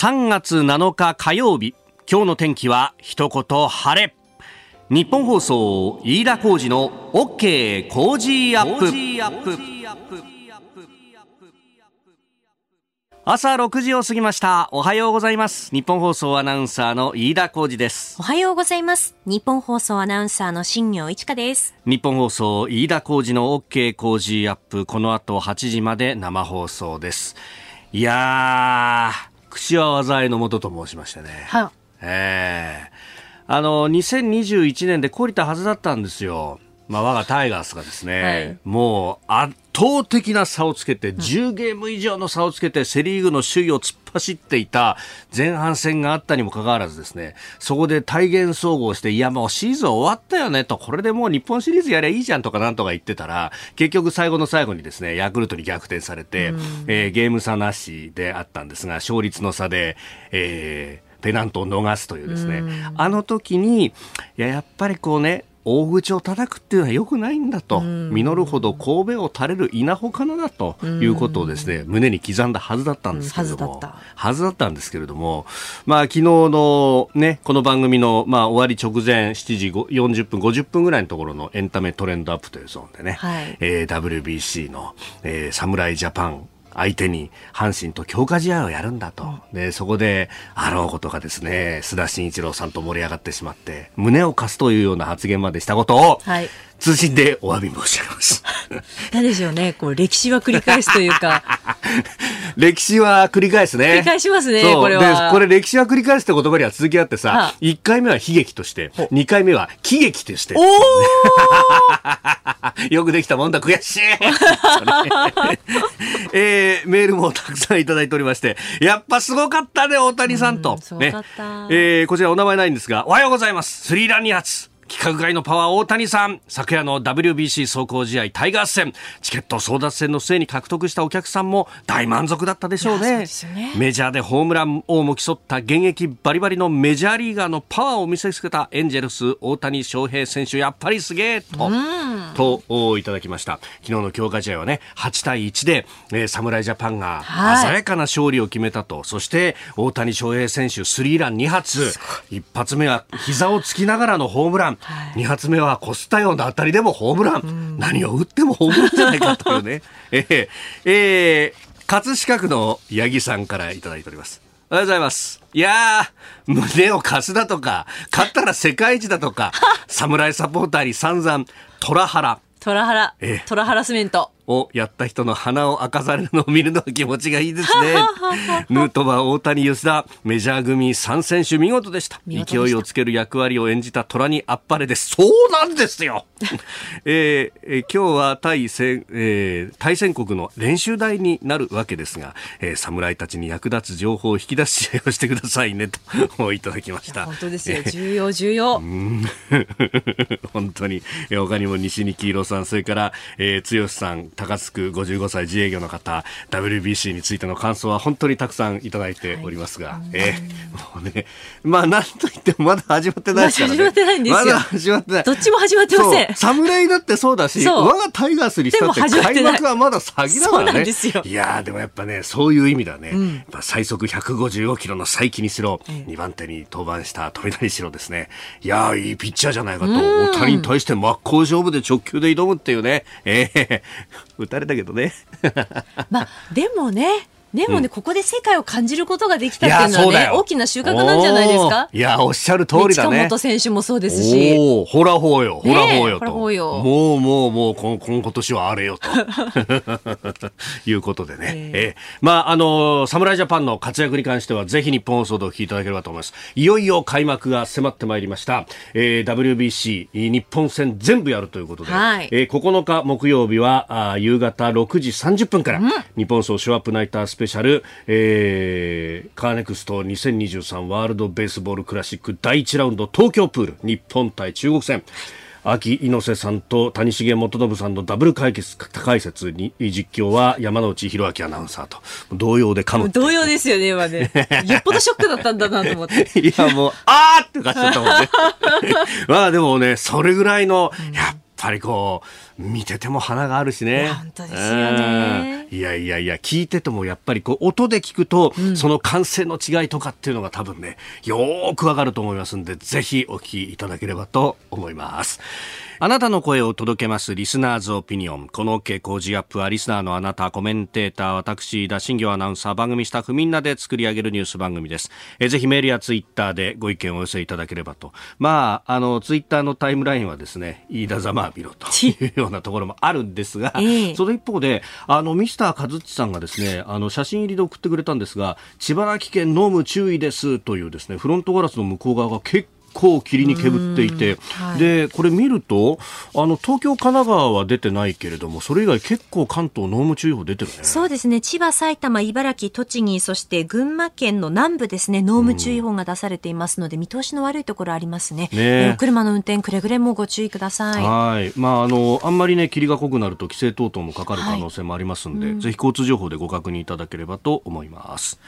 3月7日火曜日今日の天気は一言晴れ。日本放送飯田浩二の OK 工事アップ。朝6時を過ぎました。おはようございます。日本放送アナウンサーの飯田浩二です。おはようございます。日本放送アナウンサーの新業一華です。日本放送飯田浩二の OK 工事アップ。この後8時まで生放送です。いやー口は災いのもとと申しましてね。はええ。あの、2021年で懲りたはずだったんですよ。まあ、我がタイガースがですね、はい。もう圧倒的な差をつけて、10ゲーム以上の差をつけて、セリーグの首位を突っ走っていた前半戦があったにもかかわらずですね、そこで体現総合して、いやもうシーズン終わったよねと、これでもう日本シリーズやりゃいいじゃんとかなんとか言ってたら、結局最後の最後にですね、ヤクルトに逆転されて、えーゲーム差なしであったんですが、勝率の差で、えーペナントを逃すというですね、あの時に、いや、やっぱりこうね、大口を叩くっていうのは良くないんだと、実るほど神戸を垂れる稲穂かなだということをですね、胸に刻んだはずだったんですけれども、うんはずだった。はずだったんですけれども、まあ昨日のね、この番組のまあ終わり直前7時40分、50分ぐらいのところのエンタメトレンドアップというゾーンでね、はい。えー WBC の、えー侍ジャパン相手に阪神と強化試合をやるんだと。で、そこで、あろうことがですね、須田慎一郎さんと盛り上がってしまって、胸を貸すというような発言までしたことを、はい。通信でお詫び申し上げます。なんでしょうね。こう歴史は繰り返すというか。歴史は繰り返すね。繰り返しますねこれは。で、これ歴史は繰り返すって言葉には続きあってさは、1回目は悲劇として、2回目は喜劇として。お、お よくできたもんだ、悔しいえーメールもたくさんいただいておりまして、やっぱすごかったね、大谷さんとうん。すごかったえーこちらお名前ないんですが、おはようございます。スリーラン2発。規格外のパワー大谷さん。昨夜の WBC 走行試合タイガース戦。チケット争奪戦の末に獲得したお客さんも大満足だったでしょうねね。メジャーでホームラン王も競った現役バリバリのメジャーリーガーのパワーを見せつけたエンジェルス大谷翔平選手やっぱりすげえと、とおいただきました。昨日の強化試合はね8対1で、えー侍ジャパンがはい。鮮やかな勝利を決めたと、そして大谷翔平選手スリーラン2発。一発目は膝をつきながらのホームラン、二発目はこすったような当たりでもホームラン、何を打ってもホームランじゃないかというね。えーえー葛飾区の八木さんからいただいております。おはようございます。いやー、胸を貸すだとか、勝ったら世界一だとか、侍サポーターに散々、トラハラ。トラハラ。ええ。トラハラスメントをやった人の鼻を明かされるのを見るのが気持ちがいいですね。ヌートバー、大谷、吉田、メジャー組3選手見事でした。勢いをつける役割を演じた虎にあっぱれです。そうなんですよ、えーえー今日は対戦、えー対戦国の練習台になるわけですが、えー侍たちに役立つ情報を引き出す試合をしてくださいねといただきました。本当ですよえー重要重要 本当に、えー他にも西に黄色さん、それから、えー、剛さん、高津区55歳自営業の方、WBC についての感想は本当にたくさんいただいておりますが、えーもうね、まあなんといってもまだ始まってないですからね。始まってないんですよ。まだ始まってない。どっちも始まってません。侍だってそうだし、我がタイガースにしたって開幕はまだ先だからね。いやーでもやっぱね、そういう意味ではね、やっぱ最速155キロの再起にしろ、2番手に登板した富田にしろですね、いやーいいピッチャーじゃないかと、大谷に対して真っ向勝負で直球で挑むっていうね、ええ打たれたけどね。まあでもねでもね、ここで世界を感じることができたっていうのはね大きな収穫なんじゃないですか？いや、おっしゃる通りだね。近本選手もそうですしおお、ほらほうよ、ほらほうよと。ほらほうよもうもうもうこん、こん今年はあれよと。いうことでね。ええまあ、あの侍ジャパンの活躍に関しては、ぜひ日本放送でお聞きいただければと思います。いよいよ開幕が迫ってまいりました。えー WBC 日本戦全部やるということで、はいえー9日木曜日はあー夕方6時30分から、日本放送ショーアップナイタースペシャル、えーカーネクスト2023ワールドベースボールクラシック第1ラウンド東京プール日本対中国戦。秋猪瀬さんと谷重元信さんのダブル解決解説に実況は山内弘明アナウンサーと。同様で噛む同様ですよね今ね。よっぽどショックだったんだなと思って。いや、もう、あーって感じだったもんね。まあでもね、それぐらいの、やっぱりこう、見てても花があるしね。本当ですよねうんいやいやいや、聞いててもやっぱりこう音で聞くと、その感性の違いとかっていうのが多分ね、よーくわかると思いますんで、ぜひお聞きいただければと思います。あなたの声を届けますリスナーズオピニオン。この OK 工事アップはリスナーのあなた、コメンテーター、私、田新行アナウンサー、番組スタッフみんなで作り上げるニュース番組です。えぜひメールやツイッターでご意見をお寄せいただければと。まあ、あの、ツイッターのタイムラインはですね、飯田ざまあみろというようなところもあるんですが、えその一方で、あの、ミスター和地さんがですね、あの、写真入りで送ってくれたんですが、千葉県飲む注意ですというですね、フロントガラスの向こう側が結構霧にけぶっていて、はい、でこれ見るとあの東京、神奈川は出てないけれどもそれ以外結構関東濃霧注意報出てるね。そうですね。千葉、埼玉、茨城、栃木そして群馬県の南部ですね。濃霧注意報が出されていますので、見通しの悪いところありますね。ね車の運転くれぐれもご注意ください。はい。まああのあんまりね霧が濃くなると規制等々もかかる可能性もありますので、はいうん、ぜひ交通情報でご確認いただければと思います。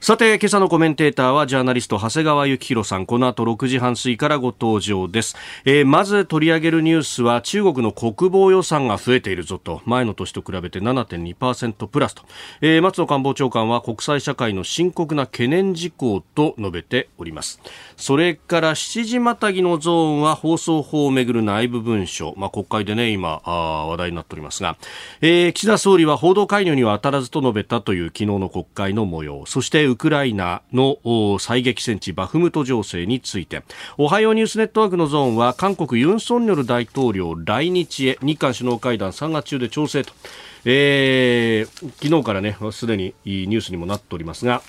さて今朝のコメンテーターはジャーナリスト長谷川幸宏さん。この後6時半過ぎからご登場です、えー、まず取り上げるニュースは中国の国防予算が増えているぞと。前の年と比べて7.2%プラスと、えー、松野官房長官は国際社会の深刻な懸念事項と述べております。それから7時またぎのゾーンは放送法をめぐる内部文書、まあ、国会でね今あ話題になっておりますが、えー、岸田総理は報道介入には当たらずと述べたという昨日の国会の模様。そしてウクライナの最激戦地バフムト情勢について。おはようニュースネットワークのゾーンは韓国ユン・ソンニョル大統領来日へ日韓首脳会談3月中で調整と、えー、昨日からねすでにニュースにもなっておりますが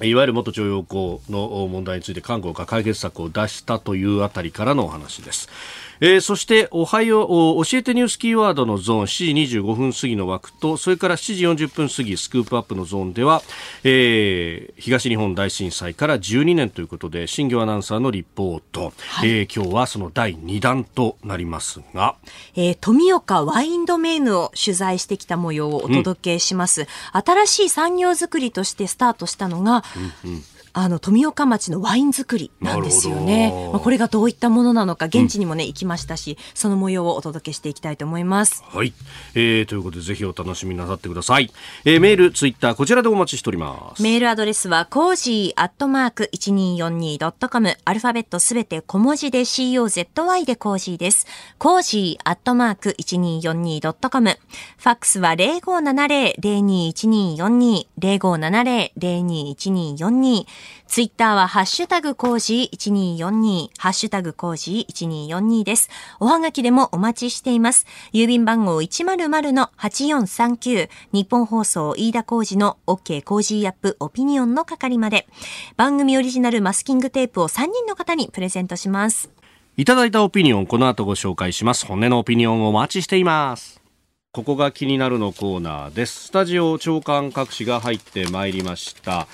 いわゆる元徴用工の問題について韓国が解決策を出したというあたりからのお話です。えー、そしておはよう教えてニュースキーワードのゾーン7時25分過ぎの枠とそれから7時40分過ぎスクープアップのゾーンでは、えー、東日本大震災から12年ということで新業アナウンサーのリポート、はい、えー、今日はその第2弾となりますが、えー、富岡ワインドメイヌを取材してきた模様をお届けします、うん、新しい産業づくりとしてスタートしたのが、うんうんあの富岡町のワイン作りなんですよね。まあ、これがどういったものなのか現地にもね、うん、行きましたし、その模様をお届けしていきたいと思います。はい、えー、ということでぜひお楽しみなさってください。えー、メール、ツイッターこちらでお待ちしております。メールアドレスはコージーアットマーク一二四二ドットコムアルファベットすべて小文字で C O Z Y でコージーです。コージーアットマーク一二四二ドットコムファックスは零五七零零二一二四二零五七零零二一二四二ツイッターはハッシュタグコージー1242、ハッシュタグコージー1242です。おはがきでもお待ちしています。郵便番号100-8439、日本放送飯田コージの OK コージーアップオピニオンの係まで、番組オリジナルマスキングテープを3人の方にプレゼントします。いただいたオピニオン、この後ご紹介します。本音のオピニオンをお待ちしています。ここが気になるのコーナーです。スタジオ長官各紙が入ってまいりました。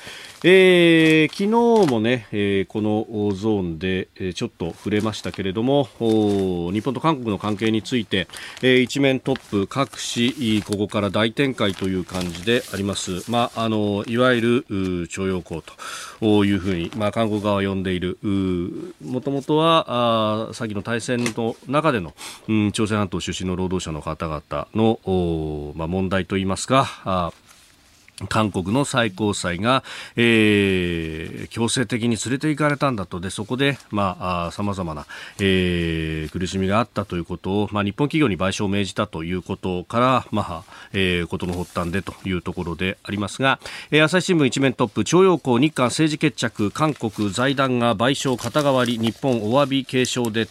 えー、昨日もね、えー、このゾーンで、えー、ちょっと触れましたけれども日本と韓国の関係について、えー、一面トップ各紙ここから大展開という感じであります、まあ、あのいわゆる徴用工というふうに、まあ、韓国側は呼んでいるもともとはあ先の大戦の中での、うん、朝鮮半島出身の労働者の方々の、まあ、問題といいますか韓国の最高裁が、えー、強制的に連れて行かれたんだと。でそこで、まあ、さまざまな、えー、苦しみがあったということを、まあ、日本企業に賠償を命じたということから、まあえー、ことの発端でというところでありますが、えー、朝日新聞一面トップ徴用工日韓政治決着韓国財団が賠償肩代わり日本お詫び継承で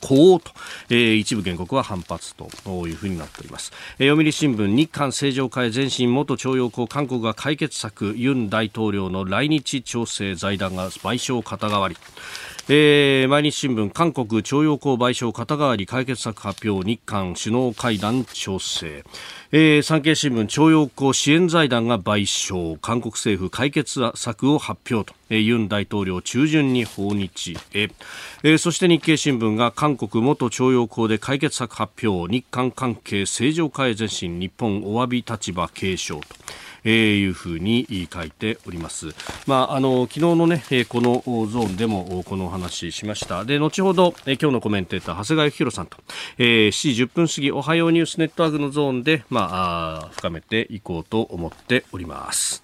こうと、えー、一部原告は反発というふうになっております、えー、読売新聞日韓正常化前進元徴用要項韓国が解決策ユン大統領の来日調整財団が賠償肩代わり。えー、毎日新聞韓国徴用工賠償肩代わり解決策発表日韓首脳会談調整。えー、産経新聞徴用工支援財団が賠償。韓国政府解決策を発表と、えー、ユン大統領中旬に訪日へ、えー、そして日経新聞が韓国元徴用工で解決策発表。日韓関係正常化へ前進。日本お詫び立場継承と。えー、いうふうに書いております。まあ、あの、昨日のね、このゾーンでもこの話しました。で、後ほど、え今日のコメンテーター、長谷川博さんと、えー、7時10分過ぎ、おはようニュースネットワークのゾーンで、まあ、あ深めていこうと思っております。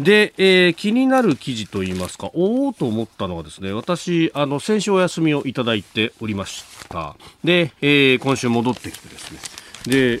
で、えー、気になる記事といいますか、おおと思ったのはですね、私、あの、先週お休みをいただいておりました。で、えー、今週戻ってきてですね、で、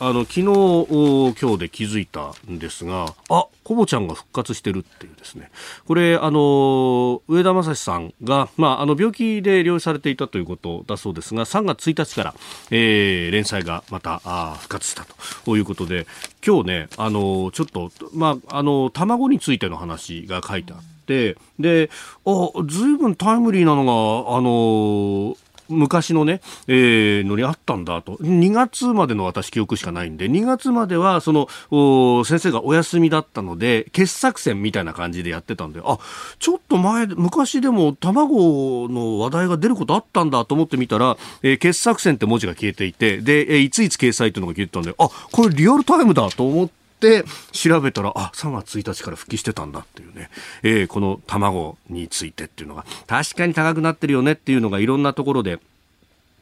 あの昨日今日で気づいたんですがあコボちゃんが復活してるっていうですねこれあの上田正史さんが、まあ、あの病気で療養されていたということだそうですが3月1日から、えー、連載がまたあ復活したということで今日ねあのちょっと、まあ、あの卵についての話が書いてあって。で、あ、ずいぶんタイムリーなのが、あの昔のね、えー、のにあったんだと。2月までの私記憶しかないんで、2月までは、その、先生がお休みだったので、傑作選みたいな感じでやってたんで、あ、ちょっと前、昔でも卵の話題が出ることあったんだと思ってみたら、えー、傑作選って文字が消えていて、で、えー、いついつ掲載っていうのが消えてたんで、あ、これリアルタイムだと思って、って調べたら、あ、3月1日から復帰してたんだっていうね、えー、この卵についてっていうのが、確かに高くなってるよねっていうのがいろんなところで、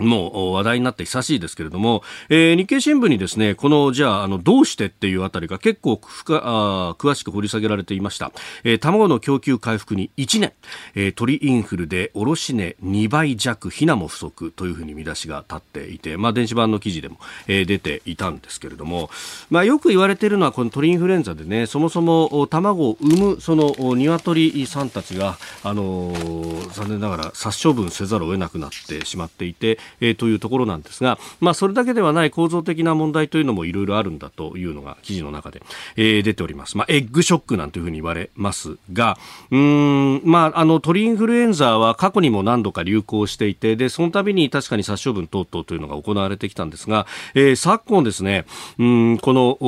もう話題になって久しいですけれども、えー、日経新聞にですね、この、じゃあ、あの、どうしてっていうあたりが結構あ詳しく掘り下げられていました。えー、卵の供給回復に1年、えー、鳥インフルで卸値2倍弱、ひなも不足というふうに見出しが立っていて、まあ、電子版の記事でも、えー、出ていたんですけれども、まあ、よく言われているのは、この鳥インフルエンザでね、そもそも卵を産む、その、鶏さんたちが、あのー、残念ながら殺処分せざるを得なくなってしまっていて、えー、というところなんですが、まあ、それだけではない構造的な問題というのもいろいろあるんだというのが記事の中で、えー、出ております。まあ、エッグショックなんていうふうに言われますが、うん、まあ、あの、鳥インフルエンザは過去にも何度か流行していて、で、その度に確かに殺処分等々というのが行われてきたんですが、えー、昨今ですね、うん、この、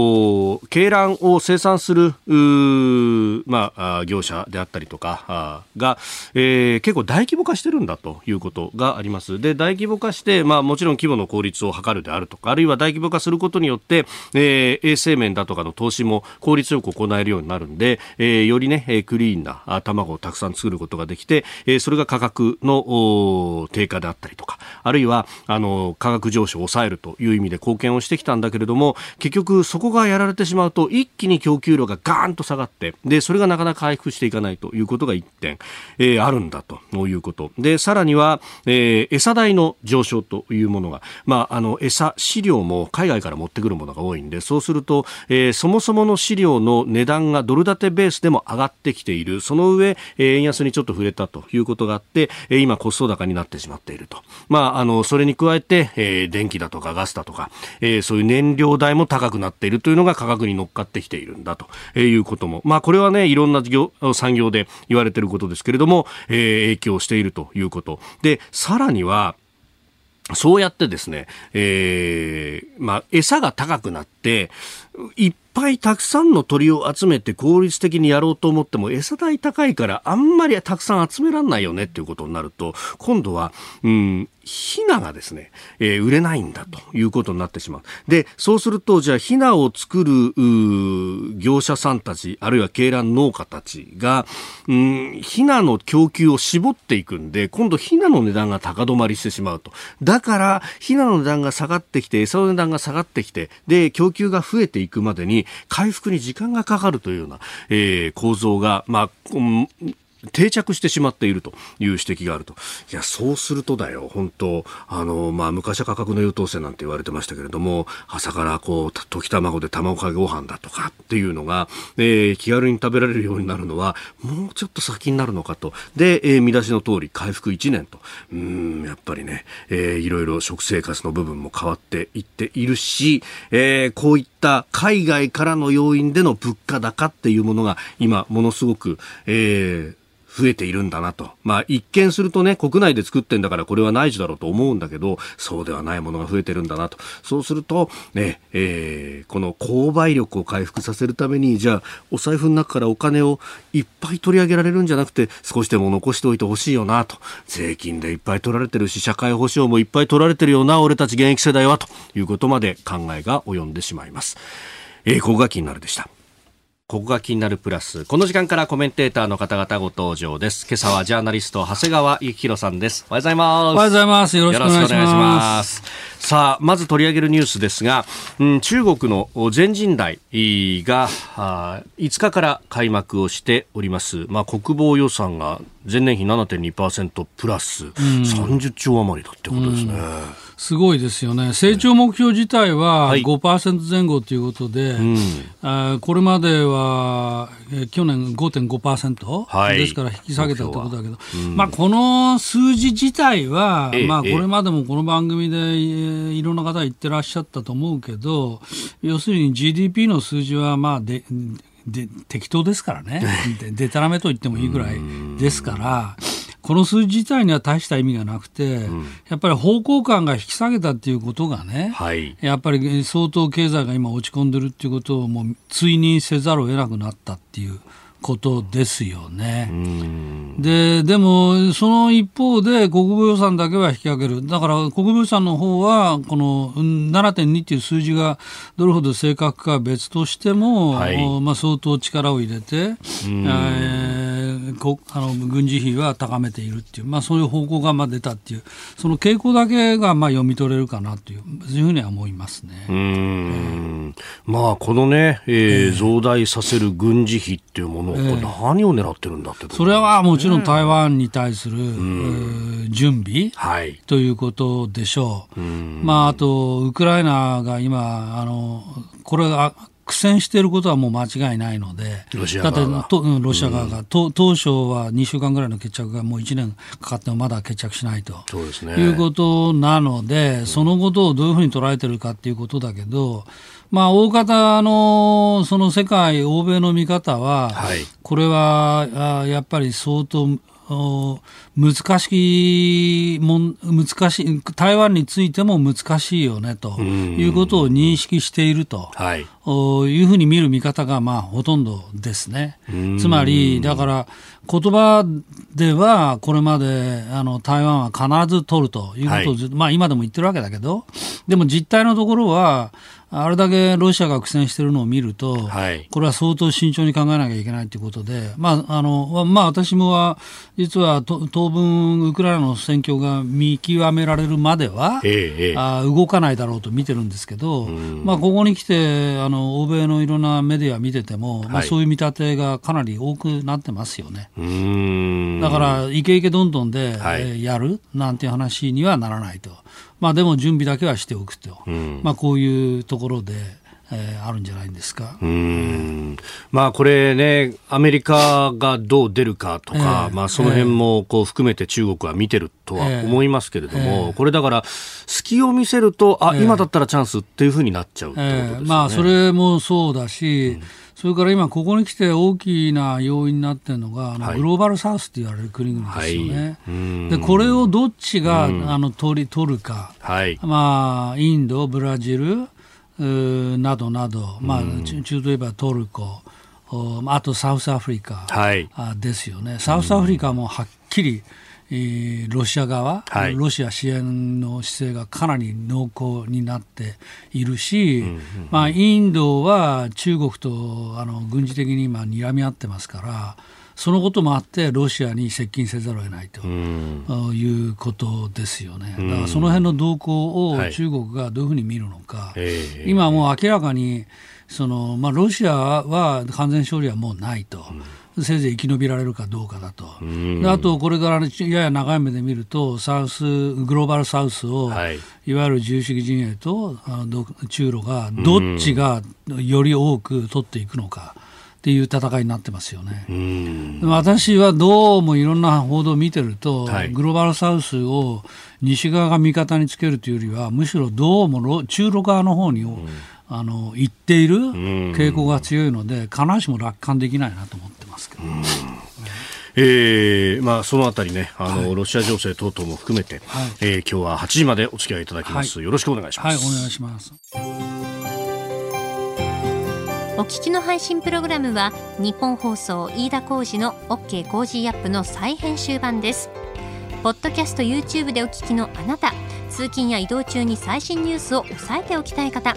鶏卵を生産する、まあ、業者であったりとかが、えー、結構大規模化してるんだということがあります。で、大規模化して、まあ、もちろん規模の効率を図るであるとか、あるいは大規模化することによって、えー、衛生面だとかの投資も効率よく行えるようになるんで、えー、よりね、クリーンな卵をたくさん作ることができて、えー、それが価格の低下であったりとか、あるいは、あの、価格上昇を抑えるという意味で貢献をしてきたんだけれども、結局そこがやられてしまうと、一気に供給量がガーンと下がって、で、それがなかなか回復していかないということが一点、えー、あるんだということ。で、さらには、えー、餌代の上上昇というものが、まあ、あの、餌、飼料も海外から持ってくるものが多いんで、そうすると、えー、そもそもの飼料の値段がドル建てベースでも上がってきている。その上、えー、円安にちょっと触れたということがあって、えー、今コスト高になってしまっていると。まあ、あの、それに加えて、えー、電気だとかガスだとか、えー、そういう燃料代も高くなっているというのが価格に乗っかってきているんだということも、まあ、これはね、いろんな業産業で言われていることですけれども、えー、影響しているということ。で、さらには、そうやってですね、えー、まあ、餌が高くなって、一ぱいたくさんの鳥を集めて効率的にやろうと思っても餌代高いからあんまりたくさん集めらんないよねっていうことになると今度は、うん、ヒナがですね、えー、売れないんだということになってしまう。で、そうすると、じゃあ、ヒナを作る、業者さんたち、あるいは鶏卵農家たちが、うん、ヒナの供給を絞っていくんで、今度ヒナの値段が高止まりしてしまうと。だから、ヒナの値段が下がってきて、餌の値段が下がってきて、で、供給が増えていくまでに、回復に時間がかかるというような、えー、構造が、まあ、定着してしまっているという指摘があると。いや、そうするとだよ、本当あの、まあ、昔は価格の優等生なんて言われてましたけれども、朝からこう、溶き卵で卵かけご飯だとかっていうのが、えー、気軽に食べられるようになるのは、もうちょっと先になるのかと。で、えー、見出しの通り、回復1年と。うん、やっぱりね、えー、いろいろ食生活の部分も変わっていっているし、えー、こういった海外からの要因での物価高っていうものが今、ものすごく、えー、増えているんだなと。まあ一見するとね、国内で作ってんだからこれは内需だろうと思うんだけど、そうではないものが増えてるんだなと。そうすると、ね、えー、この購買力を回復させるために、じゃあお財布の中からお金をいっぱい取り上げられるんじゃなくて、少しでも残しておいてほしいよなと。税金でいっぱい取られてるし、社会保障もいっぱい取られてるよな、俺たち現役世代は、ということまで考えが及んでしまいます。えー、ここが気になるでした。ここが気になるプラス。この時間からコメンテーターの方々ご登場です。今朝はジャーナリスト、長谷川幸宏さんです。おはようございます。おはようございます。よろしくお願いします。さあ、まず取り上げるニュースですが、うん、中国の全人代が5日から開幕をしております。まあ、国防予算が前年比7.2%プラス。30兆余りだってことですね。うん。すごいですよね、成長目標自体は5%前後ということで、はいうん、これまでは、え去年5.5%、はい、ですから引き下げたということだけど、うん、まあ、この数字自体は、まあ、これまでもこの番組でいろんな方言ってらっしゃったと思うけど、要するに GDP の数字は、まあで、で適当ですからね、ででたらめと言ってもいいぐらいですから。この数字自体には大した意味がなくて、うん、やっぱり方向感が引き下げたっていうことがね、はい、やっぱり相当経済が今落ち込んでるっていうことをもう追認せざるを得なくなったっていう。ことですよね。で、でも、その一方で国防予算だけは引き上げる。だから国防予算の方は、この7.2っていう数字がどれほど正確かは別としても、はい、まあ相当力を入れて、えー、こあの軍事費は高めているっていう、まあそういう方向がまあ出たっていう、その傾向だけがまあ読み取れるかなという、そういうふうには思いますね。うん、えー、まあこのね、えー、増大させる軍事費っていうものえー、何を狙ってるんだってそれはもちろん台湾に対する、うん、準備、はい、ということでしょう。まあ、あと、ウクライナが今、あのこれが苦戦していることはもう間違いないので、だってと、うん、ロシア側が、うん、当初は2週間ぐらいの決着がもう1年かかってもまだ決着しないと。そうです、ね、いうことなので、そのことをどういうふうに捉えてるかっていうことだけど、まあ、大方の、その世界、欧米の見方は、はい、これはやっぱり相当難しいもん、難しい、台湾についても難しいよねということを認識していると、はい、いうふうに見る見方がまあほとんどですね。つまり、だから言葉ではこれまであの台湾は必ず取るということを、はい、まあ今でも言ってるわけだけど、でも実態のところは、あれだけロシアが苦戦しているのを見ると、はい、これは相当慎重に考えなきゃいけないということで、まああのまあ、私もは実は当分、ウクライナの戦況が見極められるまでは、ええ、あ動かないだろうと見てるんですけど、まあ、ここに来てあの、欧米のいろんなメディア見てても、はい、まあ、そういう見立てがかなり多くなってますよね。だから、イケイケどんどんで、はい、やるなんていう話にはならないと。まあ、でも準備だけはしておくと、うん、まあ、こういうところで。えー、あるんじゃないですか。うんまあこれね、アメリカがどう出るかとか、えー、まあその辺もこう含めて中国は見てるとは思いますけれども、えー、これだから隙を見せると、あ、今だったらチャンスっていうふうになっちゃうってことですね。まあそれもそうだし、うんそれから今、ここに来て大きな要因になっているのが、あのグローバルサウスと言われる国々ですよね。はい、でこれをどっちが、あの取り取るか、はい、まあ、インド、ブラジルなどなど、まあ、中東でいえばトルコ、あとサウスアフリカですよね。はい、サウスアフリカもはっきり、えー、ロシア側、はい、ロシア支援の姿勢がかなり濃厚になっているし、うんうんうん、まあ、インドは中国とあの軍事的に今、睨み合ってますから、そのこともあって、ロシアに接近せざるを得ないということですよね。だからその辺の動向を中国がどういうふうに見るのか、はい、今もう明らかにその、まあ、ロシアは完全勝利はもうないと。せいぜい生き延びられるかどうかだと、であとこれからやや長い目で見ると、サウスグローバルサウスを、はい、いわゆる自由主義陣営とあの中ロがどっちがより多く取っていくのか。っていう戦いになってますよね。私はどうもいろんな報道を見てると、はい、グローバルサウスを西側が味方につけるというよりは、むしろどうも中ロ側の方に、うん、あの行っている傾向が強いので、必ずしも楽観できないなと思ってますけど。えーまあ、そのあたりねあの、はい、ロシア情勢等々も含めて、はい、えー、今日は8時までお付き合いいただきます、はい、よろしくお願いします。はい、お願いします。お聞きの配信プログラムは日本放送飯田浩司の OK コージーアップの再編集版です。ポッドキャスト YouTube でお聞きのあなた通勤や移動中に最新ニュースを押さえておきたい方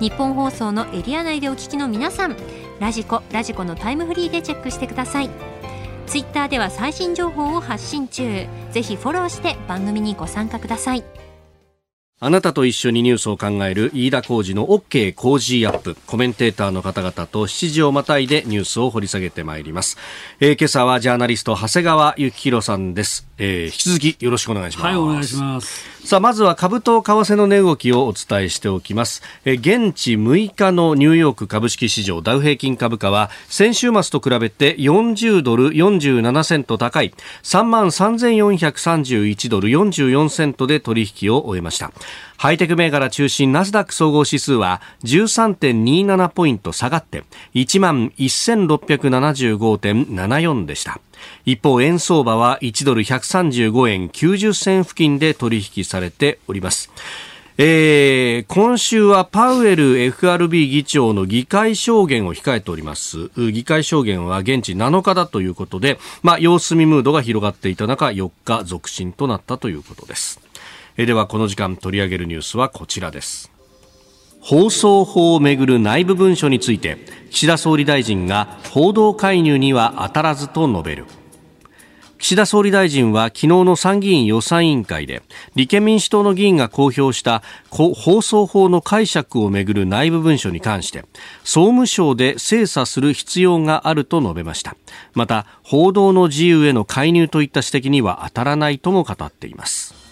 日本放送のエリア内でお聞きの皆さんラジコラジコのタイムフリーでチェックしてください。ツイッターでは最新情報を発信中。ぜひフォローして番組にご参加ください。あなたと一緒にニュースを考える飯田浩二の OK 工事アップ。コメンテーターの方々と7時をまたいでニュースを掘り下げてまいります。えー、今朝はジャーナリスト長谷川幸宏さんです。えー、引き続きよろしくお願いします。はい、お願いします。さあ、まずは株と為替の値動きをお伝えしておきます。え現地6日のニューヨーク株式市場ダウ平均株価は先週末と比べて40ドル47セント高い3万3431ドル44セントで取引を終えました。ハイテク銘柄中心ナスダック総合指数は13.27ポイント下がって1万1675.74でした。一方、円相場は1ドル135円90銭付近で取引されております。えー、今週はパウエル FRB 議長の議会証言を控えております。議会証言は現地7日だということで、まあ、様子見ムードが広がっていた中、4日続伸となったということです。え、では、この時間取り上げるニュースはこちらです。放送法をめぐる内部文書について岸田総理大臣が報道介入には当たらずと述べる。岸田総理大臣は昨日の参議院予算委員会で立憲民主党の議員が公表した放送法の解釈をめぐる内部文書に関して総務省で精査する必要があると述べました。また報道の自由への介入といった指摘には当たらないとも語っています。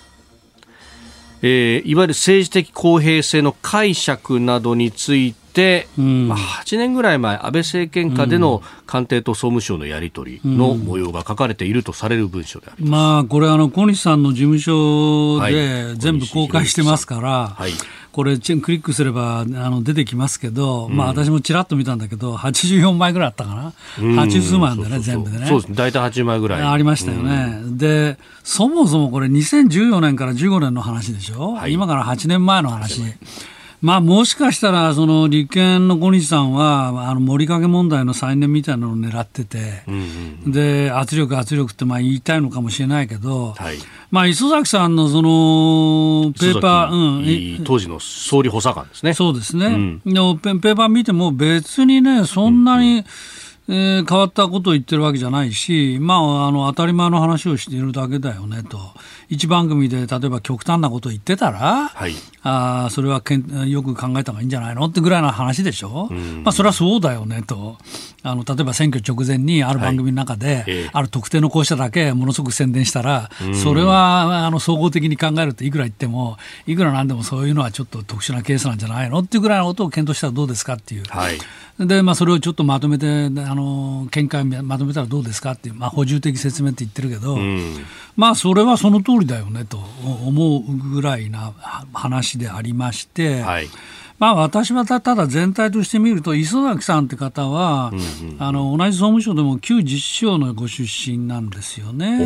えー、いわゆる政治的公平性の解釈などについて、うん、まあ、8年ぐらい前、安倍政権下での官邸と総務省のやり取りの模様が書かれているとされる文書であります、まあ、これあの、小西さんの事務所で全部公開してますから、はい、これ、クリックすればあの出てきますけど、うん、まあ、私もちらっと見たんだけど、84枚ぐらいあったかな、80数枚でね、全部でね。そうですね、大体80枚ぐらい。ありましたよね。で、そもそもこれ、2014年から15年の話でしょ、はい、今から8年前の話。まあ、もしかしたら、その立憲の小西さんは、あの森掛問題の再燃みたいなのを狙ってて、うんうん、で、圧力、圧力ってまあ言いたいのかもしれないけど、はい、まあ、磯崎さんのその、ペーパー、うん、当時の総理補佐官ですね。そうですね。うん、ペーパー見ても別にね、そんなに、うんうんえー、変わったことを言ってるわけじゃないし、まあ、あの当たり前の話をしているだけだよねと、一番組で例えば極端なことを言ってたら、はい、あそれはけんよく考えた方がいいんじゃないのってぐらいの話でしょ、うまあ、それはそうだよねと。あの、例えば選挙直前にある番組の中で、はいえある特定の候補者だけものすごく宣伝したら、それはあの総合的に考えるといくら言っても、いくらなんでもそういうのはちょっと特殊なケースなんじゃないのっていうぐらいのことを検討したらどうですかっていう。はいで、まあ、それをちょっとまとめて、あの見解まとめたらどうですかっていう、まあ、補充的説明って言ってるけど、うん、まあ、それはその通りだよねと思うぐらいな話でありまして、はいまあ、私はただ全体として見ると、磯崎さんって方は、うんうん、あの同じ総務省でも旧自治省のご出身なんですよね。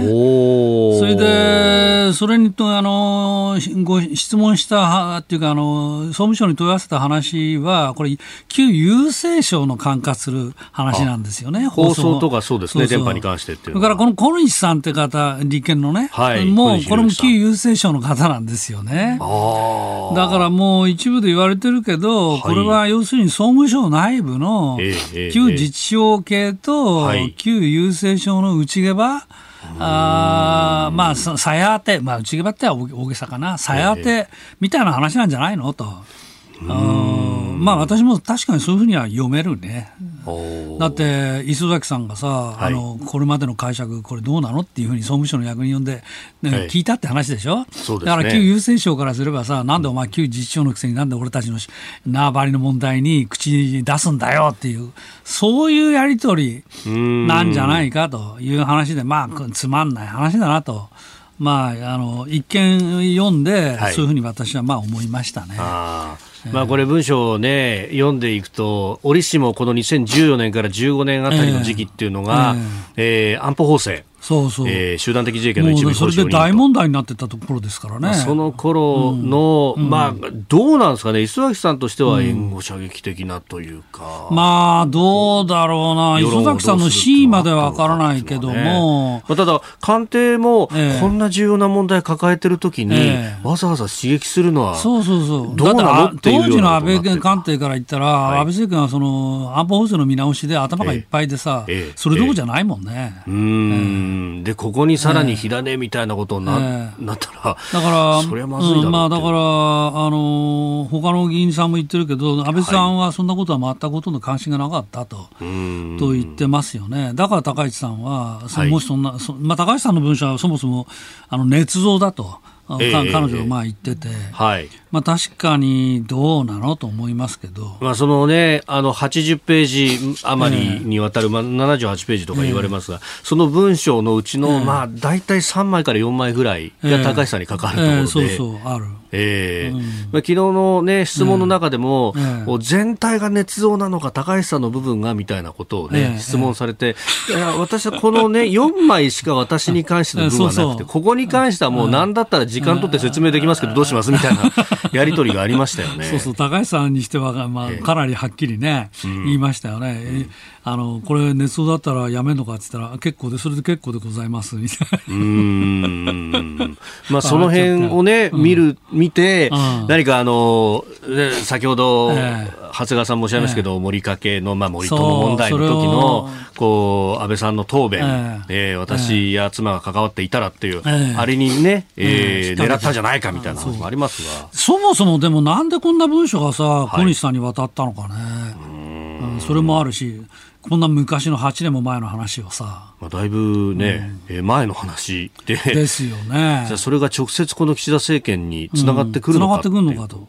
それで、それにとあのご質問したっていうかあの、総務省に問い合わせた話は、これ、旧郵政省の管轄する話なんですよね、放送とかそうですね、電波に関してっていう。それからこの小西さんって方、立憲のね、はい、もうこれも旧郵政省の方なんですよね。だからもう一部で言われてるけど、これは要するに総務省内部の旧自治省系と旧郵政省の内毛場、あまあ、さや当て、まあ、内毛場っては大げさかな、さや当てみたいな話なんじゃないの？と。まあ私も確かにそういうふうには読めるね。だって磯崎さんがさ、はい、あのこれまでの解釈これどうなのっていうふうに総務省の役人呼んで、ね、はい、聞いたって話でしょ、ね、だから旧郵政省からすればさなんでお前旧自治省のくせになんで俺たちの縄張りの問題に口に出すんだよっていうそういうやり取りなんじゃないかという話でまあつまんない話だなと。まあ、あの一見読んで、はい、そういうふうに私はまあ思いましたね。まあ、これ文章をね、読んでいくと、折しもこの2014年から15年あたりの時期っていうのが、えー、えー、安保法制。そうそう、えー、集団的自衛権の一部それで大問題になってたところですからね。その頃の、うん、まあ、どうなんですかね、磯崎さんとしては援護射撃的なというか。うん、まあ、どうだろうな、磯崎さんの真意まではわからないけども。ね、まあ、ただ、官邸も、こんな重要な問題抱えてるときに、えー、わざわざ刺激するのは、そうそうそう。どうなのって当時の安倍官邸から言ったら、はい、安倍政権はその安保法制の見直しで頭がいっぱいでさ、えーえ。ー、それどころじゃないもんね。うん。で、ここにさらに火種みたいなことになえー、なったら、だから、そまずいだろう、う。ん、まあ、だから、あの他の議員さんも言ってるけど、安倍さんはそんなことは全くほとんど関心がなかったと、はい、と言ってますよね。だから高市さんは、はい、もしそんな、まあ、高市さんの文書はそもそもあの捏造だと。えー、彼女がまあ言ってて、はい、まあ確かにどうなの？と思いますけど、まあそのね、あの80ページ余りにわたる、まあ78ページとか言われますが、その文章のうちの、まあ大体3枚から4枚ぐらいが高橋さんに関わるところで、そうそうある。えーうん、まあ、昨日の、ね、質問の中でも、えー、全体が捏造なのか、高橋さんの部分がみたいなことをね、えー、質問されて、いや私はこのね、4枚しか私に関しての部分はなくて、そうそう。ここに関してはもう、なん。だったら時間取って説明できますけど、どうしますみたいな やり取りがありましたよね。そうそう、高橋さんにしては、まあ、かなりはっきりね、言いましたよね。うん。あのこれ、熱造だったらやめるのかって言ったら、結構で、それで結構でございます。みたいな。うん。まあ、その辺をね、見る、見て、何かあの、先ほど、長谷川さんもおっしゃいますけど、森かけの、まあ、森友問題の時の、こう、安倍さんの答弁、ええ。私や妻が関わっていたらっていう、あれにね、えー、狙ったんじゃないかみたいな話もありますが。そもそもでもなんでこんな文書がさ、小西さんに渡ったのかね。うん、それもあるし、こんな昔の8年も前の話をさ。まあ、だいぶね、うん、え前の話で。ですよね。じゃそれが直接この岸田政権につながってくるのか、うん、つながってくるのかと。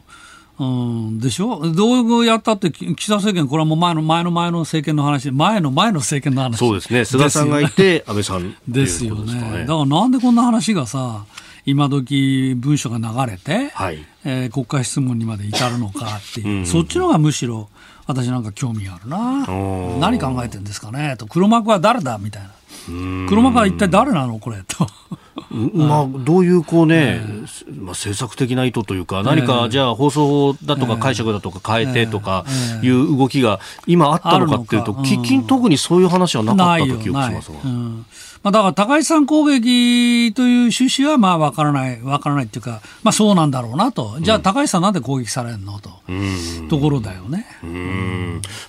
うん、でしょ？どうやったって、岸田政権、これはもう前の前の前の政権の話、前の前の政権の話。そうですね。菅さんがいて、安倍さんですよね。だからなんでこんな話がさ、今時文書が流れて、はい、えー、国会質問にまで至るのかっていう、うん、そっちのがむしろ私なんか興味あるな。何考えてるんですかね。と。黒幕は誰だみたいな。黒幕は一体誰なのこれ。と。まあ、どういうこうね、まあ、政策的な意図というか、何かじゃあ放送法だとか解釈だとか変えてとかいう動きが今あったのかっていうと、喫緊特にそういう話はなかったと記憶しますが。まあ、だから高市さん攻撃という趣旨はまあ分からない、分からないっていうか、まあそうなんだろうなと。じゃあ高市さんなんで攻撃されるのと。ところだよね。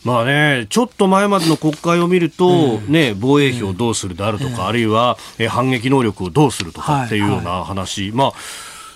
まあね、ちょっと前までの国会を見ると、ね、防衛費をどうするであるとか、あるいは反撃能力をどうするとかっていうような話。まあ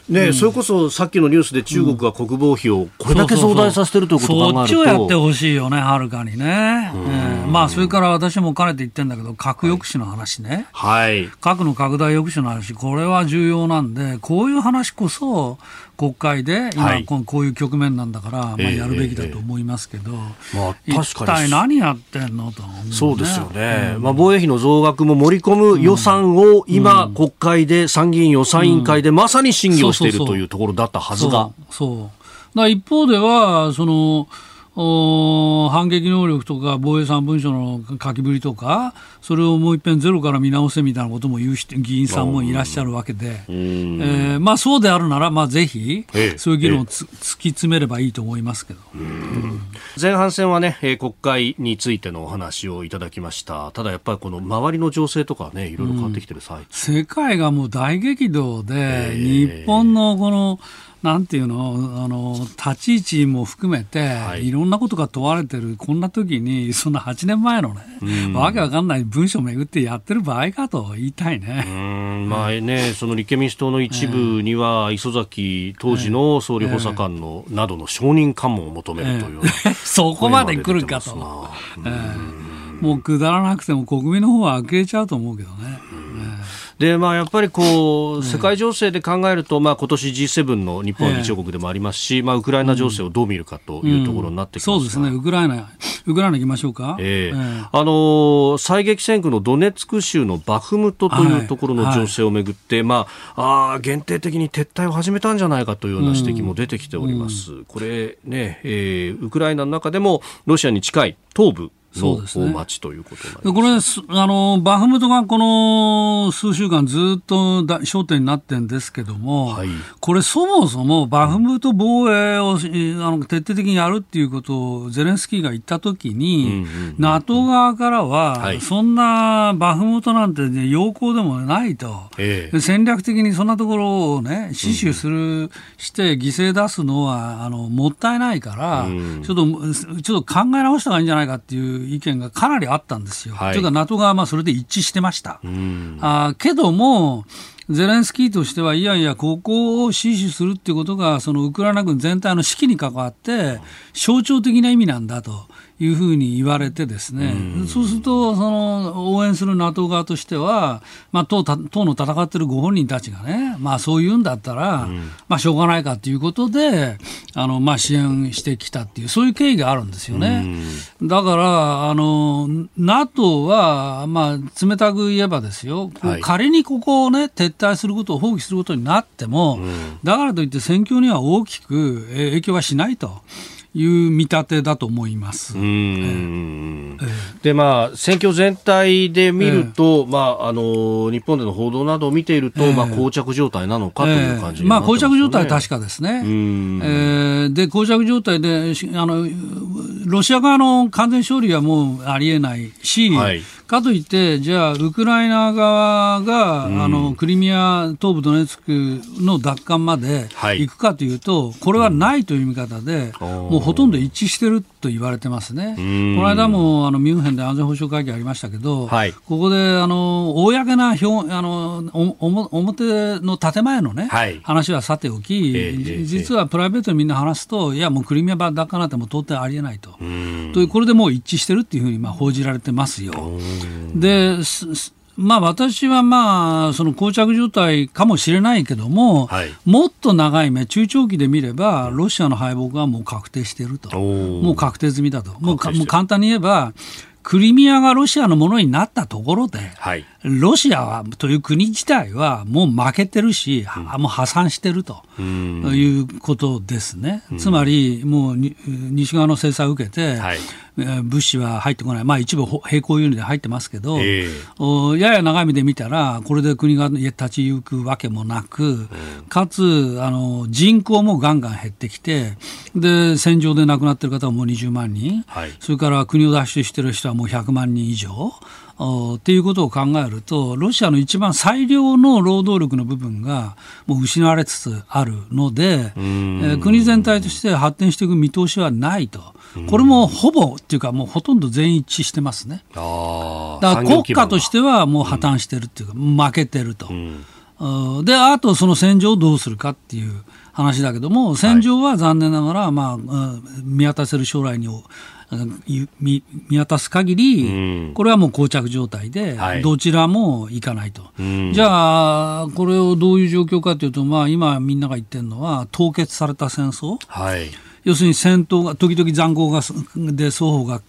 ね、うん、それこそさっきのニュースで中国が国防費をこれだけ増大させてるということを考えると、そっちをやってほしいよね、はるかにね。えー、まあ、それから私もかねて言ってるんだけど、核抑止の話ね、はい、核の拡大抑止の話、これは重要なんで、こういう話こそ、国会で今、はい、こういう局面なんだから、まあ、やるべきだと思いますけど、えーまあ、一体何やってんのと、ね、そうですよね、うん、まあ、防衛費の増額も盛り込む予算を今、うん、国会で参議院予算委員会でまさに審議をしているというところだったはずが。そう。だ一方ではその反撃能力とか防衛三文書の書きぶりとか、それをもう一遍ゼロから見直せみたいなことも言う議員さんもいらっしゃるわけで、えー、まあ、そうであるなら、まあ、ぜひ、そういう議論を突き詰めればいいと思いますけど、前半戦はね、国会についてのお話をいただきました、ただやっぱりこの周りの情勢とかね、いろいろ変わってきてる際、うん、世界がもう大激動で、日本のこの、なんていうの、あの、立ち位置も含めて、はい、いろんなことが問われてる、こんな時に、そんな8年前のね、うん、わけわかんない文書をめぐってやってる場合かと言いたいね。うん。まあね、その立憲民主党の一部には、磯崎当時の総理補佐官の、などの承認喚問を求めるという、えー、そこまで来るかと。えー、もうくだらなくても国民の方は呆れちゃうと思うけどね。で、まあ、やっぱりこう、世界情勢で考えると、まあ、今年 G7 の日本は議長国でもありますし、まあ、ウクライナ情勢をどう見るかというところになってきます、そうですね、ウクライナ、ウクライナ行きましょうか。えー、えー、あのー、最激戦区のドネツク州のバフムトというところの情勢をめぐって、はいはい、まあ、あ限定的に撤退を始めたんじゃないかというような指摘も出てきております。うん、これね、えー、ウクライナの中でもロシアに近い東部の町ということなんです、ね、これあの、バフムトがこの数週間ずっと焦点になってるんですけども、はい、これそもそもバフムト防衛をあの徹底的にやるっていうことをゼレンスキーが言ったときに、NATO 側からは、はい、そんなバフムトなんて、ね、要項でもないと、ええ、戦略的にそんなところをね、死守する、うん、して犠牲出すのはあのもったいないから、うん、ちょっと、ちょっと考え直した方がいいんじゃないかっていう意見がかなりあったんですよ。はい、というか、NATO 側はまあそれで一致してました。あけども、ゼレンスキーとしては、いやいや、ここを死守するっていうことが、そのウクライナ軍全体の指揮に関わって、象徴的な意味なんだと。いうふうに言われてですね、うそうすると、その応援する NATO 側としては、まあ、党党の戦っているご本人たちがね、まあ、そう言うんだったら、まあ、しょうがないかということで、あのまあ、支援してきたっていう、そういう経緯があるんですよね。だから、あの NATO は、まあ、冷たく言えばですよ、はい、仮にここをね、撤退することを放棄することになっても、だからといって戦況には大きく影響はしないと。いう見立てだと思います。うんえー、でまあ選挙全体で見ると、えー、まああの日本での報道などを見ていると、えー、まあ膠着状態なのかという感じ、ね、まあ膠着状態は確かですね。えー、で膠着状態であのロシア側の完全勝利はもうありえないし。はいかといって、じゃあ、ウクライナ側が、うん、あのクリミア東部ドネツクの奪還まで行くかというと、はい、これはないという見方で、うん、もうほとんど一致してると言われてますね。この間もあのミュンヘンで安全保障会議ありましたけど、はい、ここであの公な表あのお表の建前のね、はい、話はさておき、えー、実はプライベートにみんな話すと、いや、もうクリミア奪還なんてもう到底ありえないと、というこれでもう一致してるっていうふうにまあ報じられてますよ。でまあ、私はまあその膠着状態かもしれないけども、はい、もっと長い目、中長期で見れば、ロシアの敗北はもう確定していると、もう確定済みだと、もうもう簡単に言えば、クリミアがロシアのものになったところで、はい、ロシアはという国自体はもう負けてるし、うん、もう破産してるということですね。つまり、もう西側の制裁を受けて、はい、物資は入ってこない、まあ、一部並行輸入で入ってますけど、えー、やや長い目で見たら、これで国が立ち行くわけもなく、うん、かつあの人口もガンガン減ってきて、で戦場で亡くなっている方はもう20万人、はい、それから国を脱出している人はもう100万人以上。っていうことを考えると、ロシアの一番最良の労働力の部分がもう失われつつあるので、えー、国全体として発展していく見通しはないと。これもほぼっていうか、もうほとんど全一致してますね。だから国家としてはもう破綻してるっていうか、負けてると。で、あとその戦場をどうするかっていう話だけども、戦場は残念ながら、まあ、見渡せる将来に見見渡す限り、これはもう膠着状態で、どちらもいかないと、じゃあ、これをどういう状況かというと、まあ、今、みんなが言ってるのは、凍結された戦争、はい、要するに戦闘が、時々塹壕がで双方が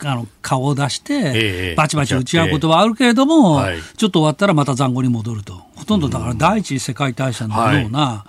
あの顔を出して、バチバチ打ち合うことはあるけれども、ちょっと終わったらまた塹壕に戻ると、ほとんどだから第一次世界大戦のような、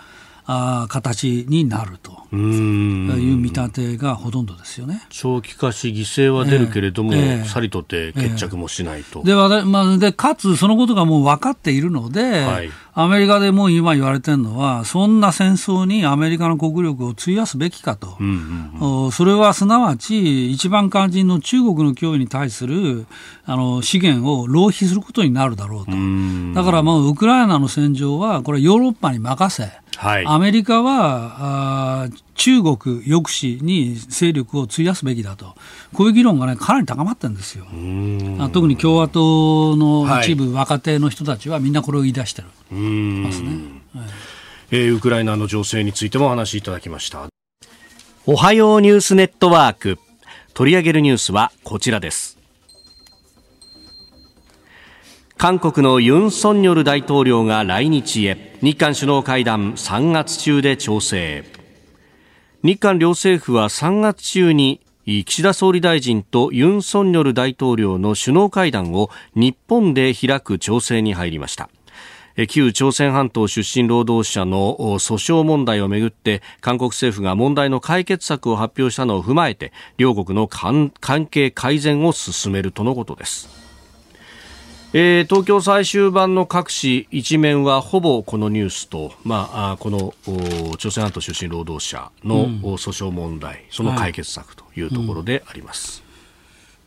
あ形になると。いう見立てがほとんどですよね。長期化し、犠牲は出るけれども、えーえ。ー、さりとて決着もしないと。でまあ、でかつ、そのことがもう分かっているので、はい、アメリカでも今言われてるのは、そんな戦争にアメリカの国力を費やすべきかと、うんうんうん、それはすなわち、一番肝心の中国の脅威に対するあの資源を浪費することになるだろうと、うだからもうウクライナの戦場は、これ、ヨーロッパに任せ、はい、アメリカはあ中国抑止に勢力を費やすべきだと、こういう議論が、ね、かなり高まってるんですよ。特に共和党の一部、若手の人たちはみんなこれを言い出してる。ますね、はい、えー、ウクライナの情勢についてもお話しいただきました。おはようニュースネットワーク。取り上げるニュースはこちらです。韓国のユン・ソンニョル大統領が来日へ。日韓首脳会談3月中で調整。日韓両政府は3月中に岸田総理大臣とユン・ソンニョル大統領の首脳会談を日本で開く調整に入りました。旧朝鮮半島出身労働者の訴訟問題をめぐって韓国政府が問題の解決策を発表したのを踏まえて両国の関係改善を進めるとのことです。えー、東京最終版の各紙一面はほぼこのニュースと、まあ、この朝鮮半島出身労働者の訴訟問題、うん、その解決策というところであります。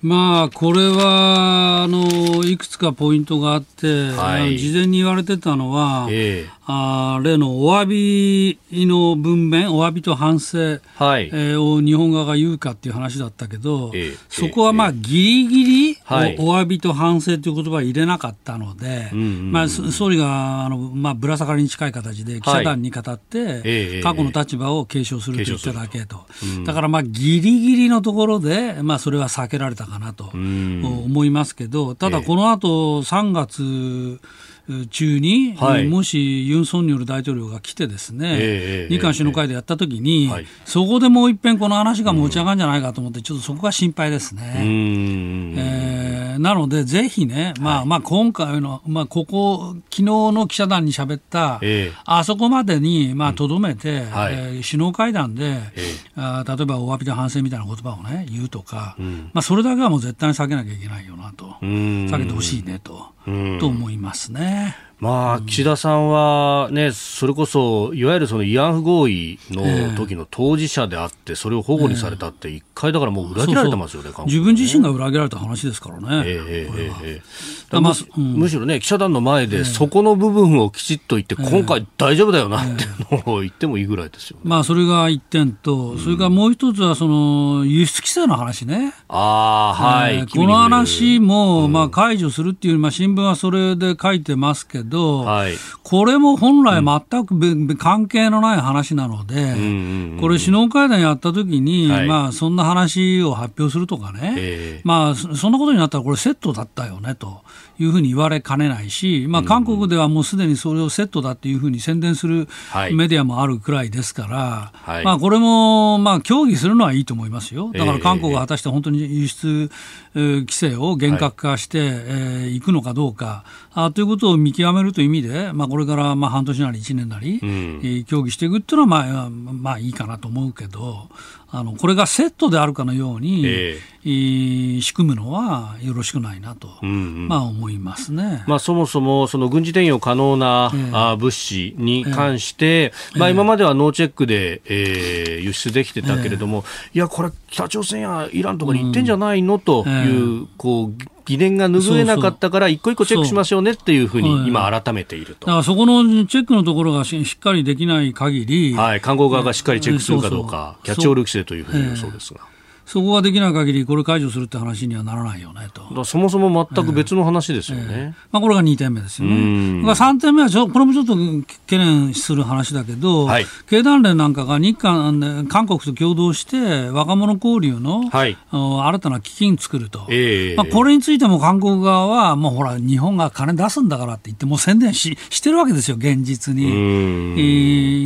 まあ、これはあのいくつかポイントがあって、はい、事前に言われてたのは、えー、あ例のお詫びの文面、お詫びと反省、はい、えー、を日本側が言うかっていう話だったけど、えー、そこはまあ、ぎりぎりお,、はい、お詫びと反省という言葉は入れなかったので、まあ、総理があの、まあ、ぶら下がりに近い形で記者団に語って、過去の立場を継承すると言っただけと、だからまあ、ぎりぎりのところで、まあ、それは避けられたかなと思いますけど、ただこの後3月、中に、はい、もしユン・ソンニョル大統領が来てですね、えー、日韓首脳会でやったときに、えーそこでもう一遍この話が持ち上がるんじゃないかと思って、ちょっとそこが心配ですね。えー、なので、ぜひね、まあ、はい、まあ、今回の、まあ、ここ、昨日の記者団に喋った、えー、あそこまでに、まあ、とどめて、うんはい、えー、首脳会談で、えー、あ例えばお詫びと反省みたいな言葉をね、言うとか、うん、まあ、それだけはもう絶対に避けなきゃいけないよなと、避けてほしいねと。と思いますね。Yeah. まあ、岸田さんは、ね、それこそ、いわゆるその慰安婦合意の時の当事者であって、それを保護にされたって、一回だからもう裏切られてますよね、自分自身が裏切られた話ですからね。ええええまあむしろね、記者団の前で、そこの部分をきちっと言って、今回大丈夫だよなっていうのを言ってもいいぐらいですよ、ね、まあ、それが一点と、それからもう一つは、その、輸出規制の話ね。ああ、はい。この話も、まあ、解除するっていう、まあ、新聞はそれで書いてますけど、はい、これも本来全く関係のない話なので、これ首脳会談やった時に、はい、まあそんな話を発表するとかね、えー、まあそんなことになったらこれセットだったよねと。いうふうに言われかねないし、まあ、韓国ではもうすでにそれをセットだっていうふうに宣伝するメディアもあるくらいですから、はい、まあ、これもまあ協議するのはいいと思いますよ、だから韓国が果たして本当に輸出規制を厳格化してい、えー、くのかどうか。あということを見極めるという意味で、まあ、これからまあ半年なり1年なり、うん、協議していくっていうのはまあ、まあいいかなと思うけど、あのこれがセットであるかのように、えー、仕組むのはよろしくないなと、うんうん、まあ、思いますね、まあ、そもそもその軍事転用可能な、えー、物資に関して、えー、まあ、今まではノーチェックで、えー、輸出できてたけれども、いや、これ、北朝鮮やイランとかに行ってんじゃないの、という、こう疑念が拭えなかったから、一個一個チェックしましょうねっていうふうに、今、改めていると。だからそこのチェックのところがしっかりできない限り、はい、韓国側がしっかりチェックするかどうか、キャッチオール規制というふうに言うそうですが。そこができない限り、これ解除するって話にはならないよねと。そもそも全く別の話ですよね。えーえー、まあ、これが2点目ですよね。3点目はちょ、これもちょっと懸念する話だけど、はい、経団連なんかが日韓、韓国と共同して、若者交流の、はい、新たな基金作ると、えー、まあ、これについても韓国側は、もうほら、日本が金出すんだからって言って、もう宣伝ししてるわけですよ、現実に。え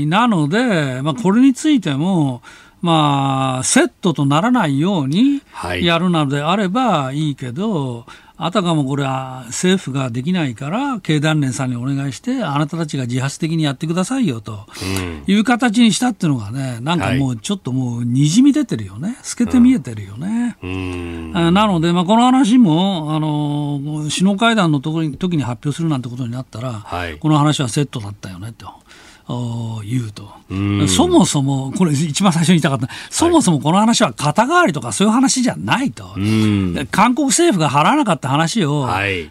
ー、なので、まあ、これについても、まあ、セットとならないようにやるなのであればいいけど、はい、あたかもこれは政府ができないから、経団連さんにお願いして、あなたたちが自発的にやってくださいよという形にしたっていうのがね、なんかもうちょっともうにじみ出てるよね、透けて見えてるよね。うん、なので、まあ、この話もあの首脳会談の時に発表するなんてことになったら、はい、この話はセットだったよねと。言うと、そもそも、これ、一番最初に言いたかった、そもそもこの話は肩代わりとかそういう話じゃないと、韓国政府が払わなかった話を、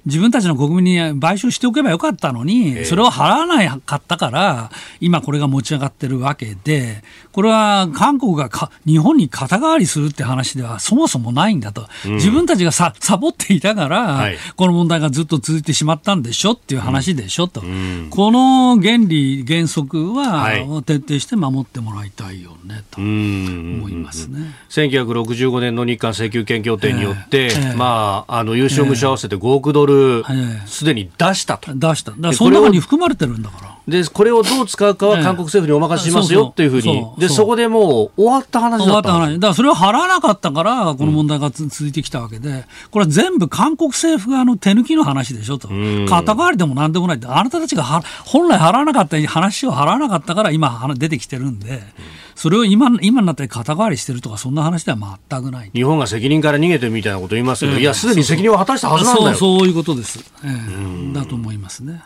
自分たちの国民に賠償しておけばよかったのに、それを払わなかったから、今、これが持ち上がってるわけで、これは韓国が日本に肩代わりするって話ではそもそもないんだと、自分たちがサボっていたから、この問題がずっと続いてしまったんでしょっていう話でしょと、この原理、原則則は、徹底して守ってもらいたいよねと思いますね。1965年の日韓請求権協定によって、えーえー、まあ、あの優勝無償合わせて5億ドル、す、で、に出したと。出した。だその中に含まれてるんだから。で、これをどう使うかは韓国政府にお任せしますよっていうふうに、で、そこでもう終わった話だった。終わった話。だからそれを払わなかったから、この問題が続いてきたわけで、これは全部韓国政府側の手抜きの話でしょと。肩代わりでもなんでもない。って、あなたたちが本来払わなかった話を払わなかったから今出てきてるんで、それを今今になって肩代わりしてるとか、そんな話では全くない。日本が責任から逃げてるみたいなこと言いますけど、えー、いや、すでに責任を果たしたはずなんだよ。そういうことです。えー、だと思いますね。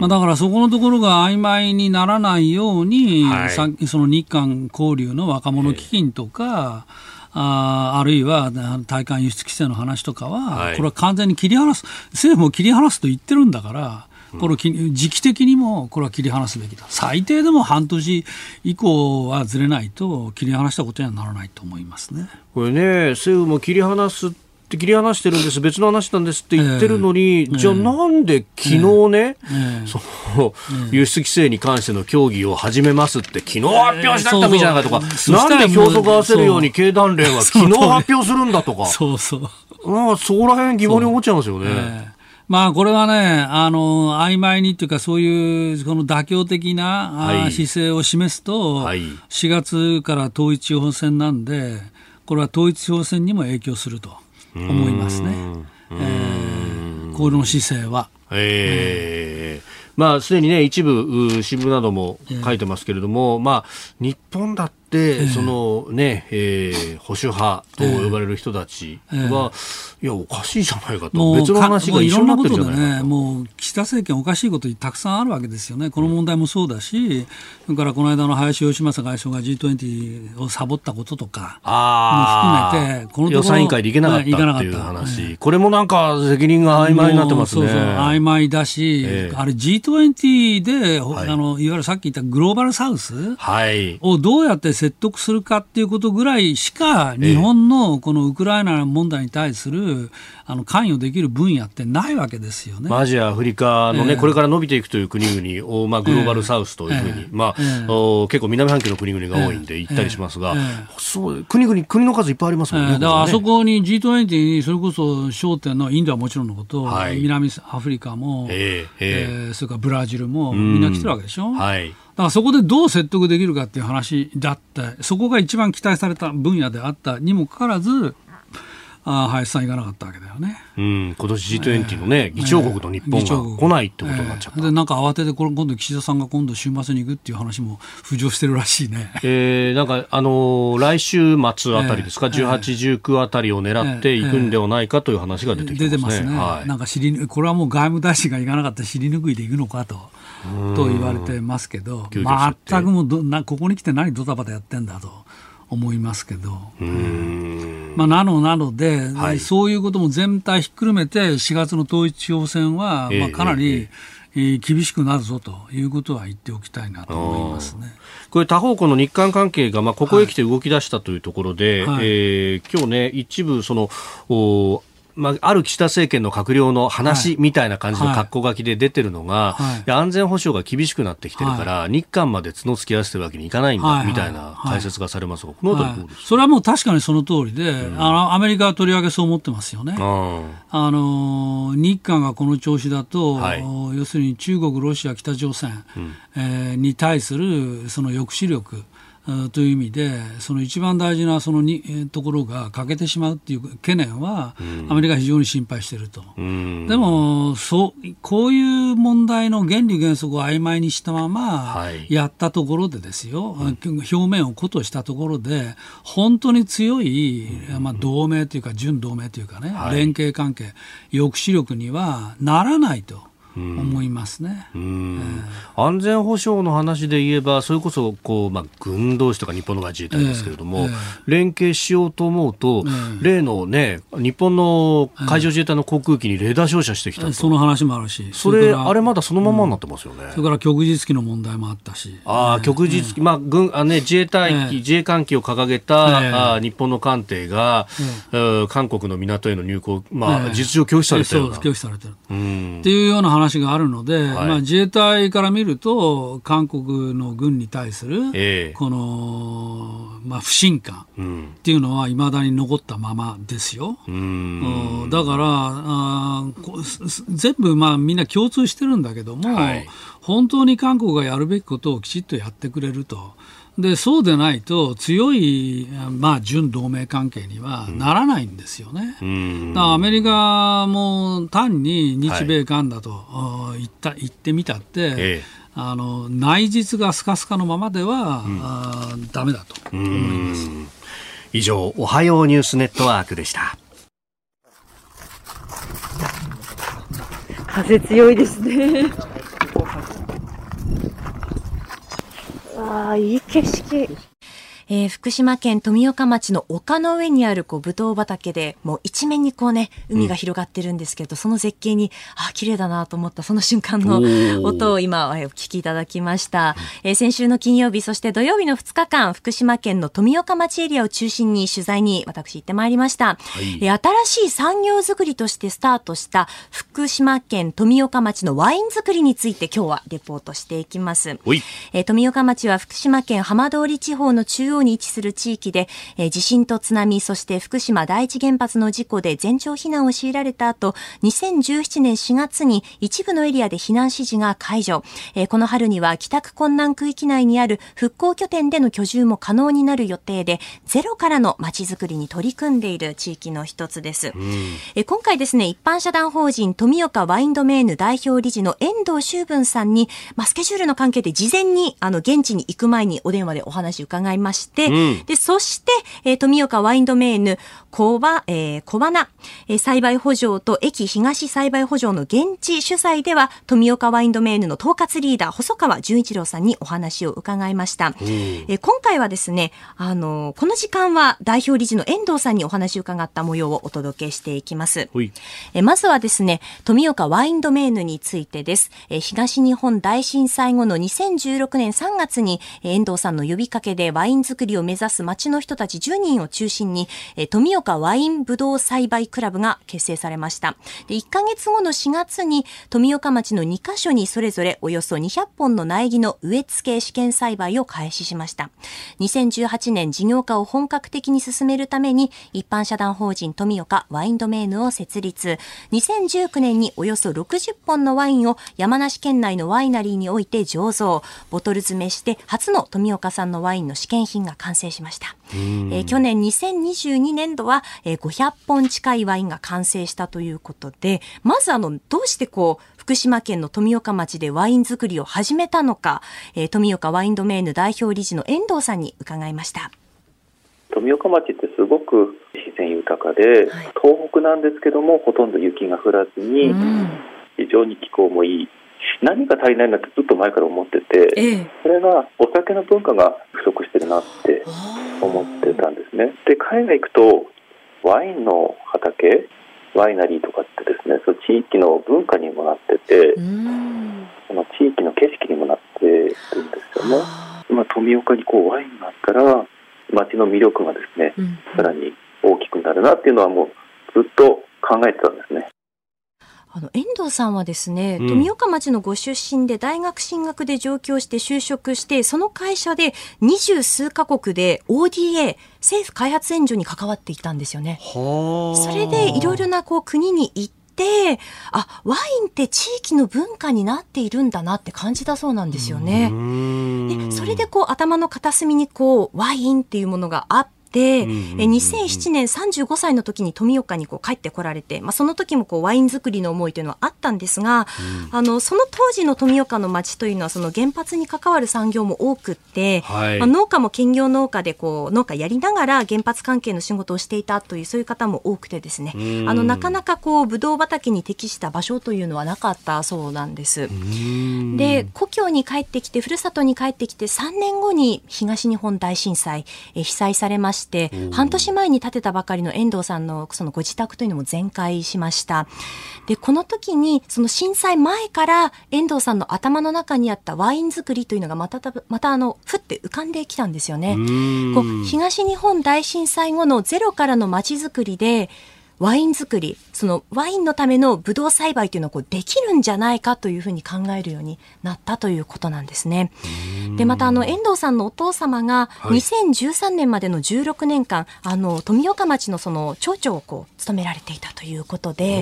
まあ、だからそこのところが曖昧にならないように、はい、さその日韓交流の若者基金とか、えーああるいは対韓輸出規制の話とかは、はい、これは完全に切り離す、政府も切り離すと言ってるんだから、これ時期的にもこれは切り離すべきだ、最低でも半年以降はずれないと、切り離したことにはならないと思いますね。これね、政府も切り離すって切り離してるんです、別の話なんですって言ってるのに、えー、じゃあなんで昨日ね、えー、その輸出規制に関しての協議を始めますって、昨日発表したってもいいじゃないかとか、なんで表則合わせるように経団連は昨日発表するんだとか、そうそう。なんかそこら辺疑問に思っちゃいますよね。まあ、これはね、あの、曖昧にっていうか、そういう、この妥協的な、はい、姿勢を示すと、はい、4月から統一地方選なんで、これは統一地方選にも影響すると思いますね。えー、この姿勢は。えー。まあ、すでにね、一部、新聞なども書いてますけれども、まあ、日本だって、そのね、えー、保守派と呼ばれる人たちは、いや、おかしいじゃないかと、別の話が一緒になってるじゃないかね、もう岸田政権、おかしいことたくさんあるわけですよね、この問題もそうだし、それからこの間の林芳正外相が G20 をサボったこととかも含めて、この予算委員会で行けなかったっていう話、これもなんか責任が曖昧になってますね。そうそう曖昧だし、えー、あれ G20 で、はい、あのいわゆるさっき言ったグローバルサウスをどうやって説得するかっていうことぐらいしか、日本のこのウクライナ問題に対するあの関与できる分野ってないわけですよね。アジア、アフリカのね、えー、これから伸びていくという国々を、まあ、グローバルサウスというふうに、えー、まあ、えー、結構南半球の国々が多いんで行ったりしますが、そう国々、国の数いっぱいありますもんね。だからあそこに G20 にそれこそ焦点のインドはもちろんのこと、はい、南アフリカも、えーえー、それからブラジルもみんな来てるわけでしょ。はい。だからそこでどう説得できるかっていう話だって、そこが一番期待された分野であったにもかかわらず、あ林さん行かなかったわけだよね。うん、今年 G20 のね、議長国の日本が来ないってことになっちゃった。で、なんか慌てて、これ今度岸田さんが今度週末に行くっていう話も浮上してるらしいね。えー、なんか、あのー、来週末あたりですか、えー、18、19あたりを狙っていくんではないかという話が出てきてますね。出てますね。はい、なんか知り、これはもう外務大臣が行かなかったら尻拭いで行くのかと。と言われてますけど、全くもうどなここに来て何ドタバタやってんだと。思いますけど、まあ、なのなので、はい、そういうことも全体ひっくるめて、4月の統一地方選は、まあ、かなり、えー、厳しくなるぞということは言っておきたいなと思いますね。これ他方、この日韓関係が、まあ、ここへ来て動き出したというところで、はい、えー、今日ね、一部そのお、まあ、ある岸田政権の閣僚の話みたいな感じの格好書きで出てるのが、はい、安全保障が厳しくなってきてるから、はい、日韓まで角突き合わせてるわけにいかないんだ、はい、みたいな解説がされますが、この辺りどうですか、それはもう確かにその通りで、うん、あのアメリカはとりわけそう思ってますよね。あの日韓がこの調子だと、要するに中国、ロシア、北朝鮮、うん、えー、に対するその抑止力、という意味で、その一番大事なそのにところが欠けてしまうっていう懸念は、アメリカは非常に心配していると、うん、でもそうこういう問題の原理原則を曖昧にしたままやったところでですよ、はい、表面をことしたところで、本当に強い、まあ、同盟というか、準同盟というかね、はい、連携関係、抑止力にはならないと。思いますね、えー、安全保障の話で言えば、それこそこう、まあ、軍同士とか日本の自衛隊ですけれども、えーえ。ー、連携しようと思うと、例のね、日本の海上自衛隊の航空機にレーダー照射してきたその話もあるし、それ、あれまだそのままになってますよね。それから旭日機の問題もあったし、あ旭日機、まあ軍あね、自衛隊機、自衛艦機を掲げた、あ日本の艦艇が、韓国の港への入港、まあ、実情拒否されてる拒否されてる、っていうような話話があるので、はい、まあ、自衛隊から見ると、韓国の軍に対する、この、まあ、不信感っていうのは、いまだに残ったままですよ。だからあ全部、まあ、みんな共通してるんだけども、はい、本当に韓国がやるべきことをきちっとやってくれると。でそうでないと強い、まあ、準同盟関係にはならないんですよね。うん、だからアメリカも単に日米韓だと、はい、言った言ってみたって、ええ、あの内実がスカスカのままでは、うん、あダメだと思います。以上、おはようニュースネットワークでした。風強いですね。ああ、いい景色。えー、福島県富岡町の丘の上にあるこうブドウ畑で、もう一面にこうね、海が広がってるんですけど、うん、その絶景に、あ、綺麗だなと思ったその瞬間の音を今、お聞きいただきました。えー、先週の金曜日、そして土曜日の2日間、福島県の富岡町エリアを中心に取材に私行ってまいりました。はい、えー、新しい産業づくりとしてスタートした福島県富岡町のワイン作りについて今日はレポートしていきます。えー、富岡町は福島県浜通り地方の中央に位置する地域で、えー、地震と津波、そして福島第一原発の事故で全町避難を強いられた後、2017年4月に一部のエリアで避難指示が解除。えー、この春には帰宅困難区域内にある復興拠点での居住も可能になる予定で、ゼロからの街づくりに取り組んでいる地域の一つです。えー、今回ですね、一般社団法人富岡ワインドメーヌ代表理事の遠藤修文さんに、まあ、スケジュールの関係で事前にあの現地に行く前にお電話でお話伺いまして、うん、で、そして、えー、富岡ワインドメーヌ、小ば、えー、小花、えー、栽培補助と駅東栽培補助の現地主催では、富岡ワインドメーヌの統括リーダー、細川純一郎さんにお話を伺いました。えー、今回はですね、あのー、この時間は代表理事の遠藤さんにお話を伺った模様をお届けしていきます。えー、まずはですね、富岡ワインドメーヌについてです。えー、東日本大震災後の2016年3月に、えー、遠藤さんの呼びかけでワイン作りを目指す町の人たち10人を中心に、えー、富岡ワインブドウ栽培クラブが結成されました。で1ヶ月後の4月に富岡町の2カ所にそれぞれおよそ200本の苗木の植え付け試験栽培を開始しました。2018年事業化を本格的に進めるために一般社団法人富岡ワインドメーヌを設立。2019年におよそ60本のワインを山梨県内のワイナリーにおいて醸造、ボトル詰めして初の富岡産のワインの試験品が完成しました。えー、去年2022年度は、えー、500本近いワインが完成したということで、まずあの、どうしてこう、福島県の富岡町でワイン作りを始めたのか、えー、富岡ワインドメーヌ代表理事の遠藤さんに伺いました。富岡町ってすごく自然豊かで、はい、東北なんですけどもほとんど雪が降らずに、非常に気候もいい何が足りないんだってずっと前から思ってて、ええ、それがお酒の文化が不足してるなって思ってたんですね。で海外行くとワインの畑ワイナリーとかってですねその地域の文化にもなっててその地域の景色にもなってるんですよね。今富岡にこうワインがあったら街の魅力がですね、うん、さらに大きくなるなっていうのはもうずっと考えてたんですね。あの遠藤さんはですね、うん、富岡町のご出身で大学進学で上京して就職してその会社で二十数カ国で ODA 政府開発援助に関わっていたんですよね。それでいろいろなこう国に行ってあワインって地域の文化になっているんだなって感じたそうなんですよね。でそれでこう頭の片隅にこうワインっていうものがあってで、うんうんうん、2007年35歳の時に富岡にこう帰ってこられて、まあ、その時もこうワイン作りの思いというのはあったんですが、うん、あのその当時の富岡の町というのはその原発に関わる産業も多くって、はい、まあ、農家も兼業農家でこう農家やりながら原発関係の仕事をしていたというそういう方も多くてですね、うん、あのなかなかこうブドウ畑に適した場所というのはなかったそうなんです。うん、で故郷に帰ってきてふるさとに帰ってきて3年後に東日本大震災え被災されまして、半年前に建てたばかりの遠藤さんのそのご自宅というのも全壊しました。で、この時に、その震災前から遠藤さんの頭の中にあったワイン作りというのがまた、またあの、ふって浮かんできたんですよね。こう東日本大震災後のゼロからの街づくりで、ワイン作り、そのワインのためのブドウ栽培というのをこうできるんじゃないかというふうに考えるようになったということなんですね。で、またあの、遠藤さんのお父様が2013年までの16年間、あの、富岡町のその町長をこう、務められていたということで、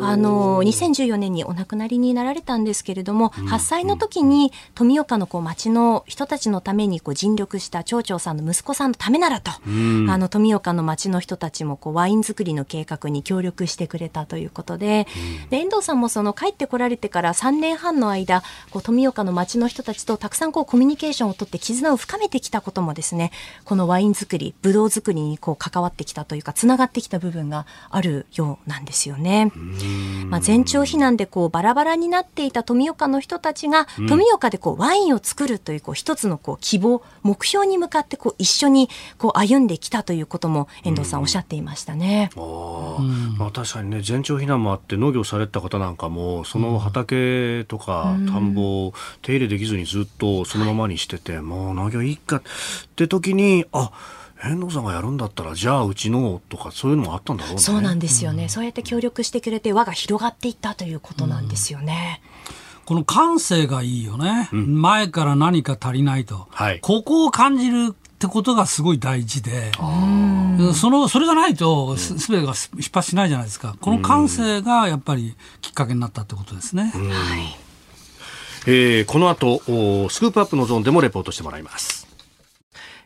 あの、2014年にお亡くなりになられたんですけれども、8歳の時に富岡のこう町の人たちのためにこう尽力した町長さんの息子さんのためならと、あの、富岡の町の人たちもこうワイン作りの計画に協力してくれたということで、で遠藤さんもその帰ってこられてから3年半の間、こう富岡の町の人たちとたくさんこうコミュニケーションをとって絆を深めてきたこともですね、このワイン作り、ブドウ作りにこう関わってきたというか、つながってきた部分があるようなんですよね。まあ、全町避難でこうバラバラになっていた富岡の人たちが、富岡でこうワインを作るというこう一つのこう希望、目標に向かってこう一緒にこう歩んできたということも遠藤さんおっしゃっていましたね。あまあ、確かにね全町避難もあって農業された方なんかもその畑とか田んぼを手入れできずにずっとそのままにしてて、もう農業いいかって時にあ遠藤さんがやるんだったらじゃあうちのとかそういうのもあったんだろうね。そうなんですよね、うん、そうやって協力してくれて輪が広がっていったということなんですよね。うん、この感性がいいよね、うん、前から何か足りないと、はい、ここを感じるってことがすごい大事で、そのそれがないとすべてが出発しないじゃないですか、この感性がやっぱりきっかけになったってことですね。はいえー、この後スクープアップのゾーンでもレポートしてもらいます。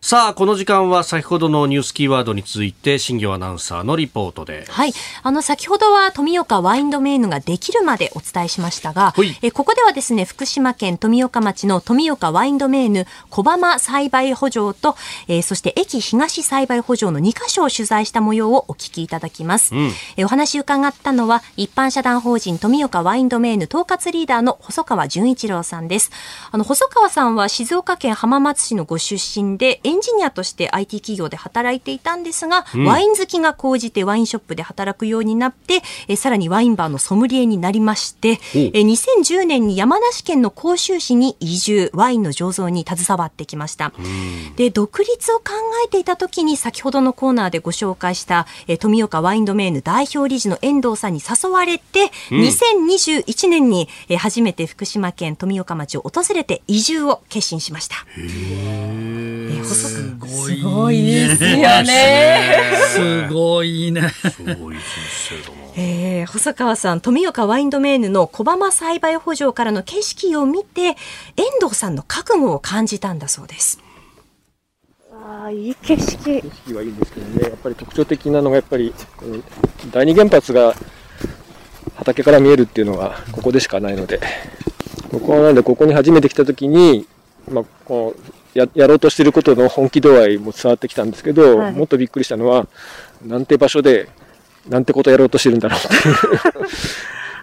さあ、この時間は先ほどのニュースキーワードについて、新業アナウンサーのリポートで。はい。あの、先ほどは富岡ワインドメイヌができるまでお伝えしましたが、えここではですね、福島県富岡町の富岡ワインドメイヌ小浜栽培補助と、えー、そして駅東栽培補助の2カ所を取材した模様をお聞きいただきます。うん、えお話伺ったのは、一般社団法人富岡ワインドメイヌ統括リーダーの細川純一郎さんです。あの、細川さんは静岡県浜松市のご出身で、エンジニアとして IT 企業で働いていたんですが、うん、ワイン好きが高じてワインショップで働くようになって、えさらにワインバーのソムリエになりまして、え2010年に山梨県の甲州市に移住、ワインの醸造に携わってきました。で、独立を考えていた時に先ほどのコーナーでご紹介した、え富岡ワインドメイヌ代表理事の遠藤さんに誘われて、うん、2021年に、え初めて福島県富岡町を訪れて移住を決心しました。え細くすごいですよね。すごいね。すごい人生だな。えー、細川さん、富岡ワインドメーヌの小浜栽培補助からの景色を見て、遠藤さんの覚悟を感じたんだそうです。ああ、いい景色。景色はいいんですけどね、やっぱり特徴的なのが、やっぱり、第二原発が畑から見えるっていうのが、ここでしかないので、ここはなんで、ここに初めて来た時に、まあ、こうややろうとしてることの本気度合いも伝わってきたんですけど、はい、もっとびっくりしたのは、なんて場所で、なんてことやろうとしてるんだろうっ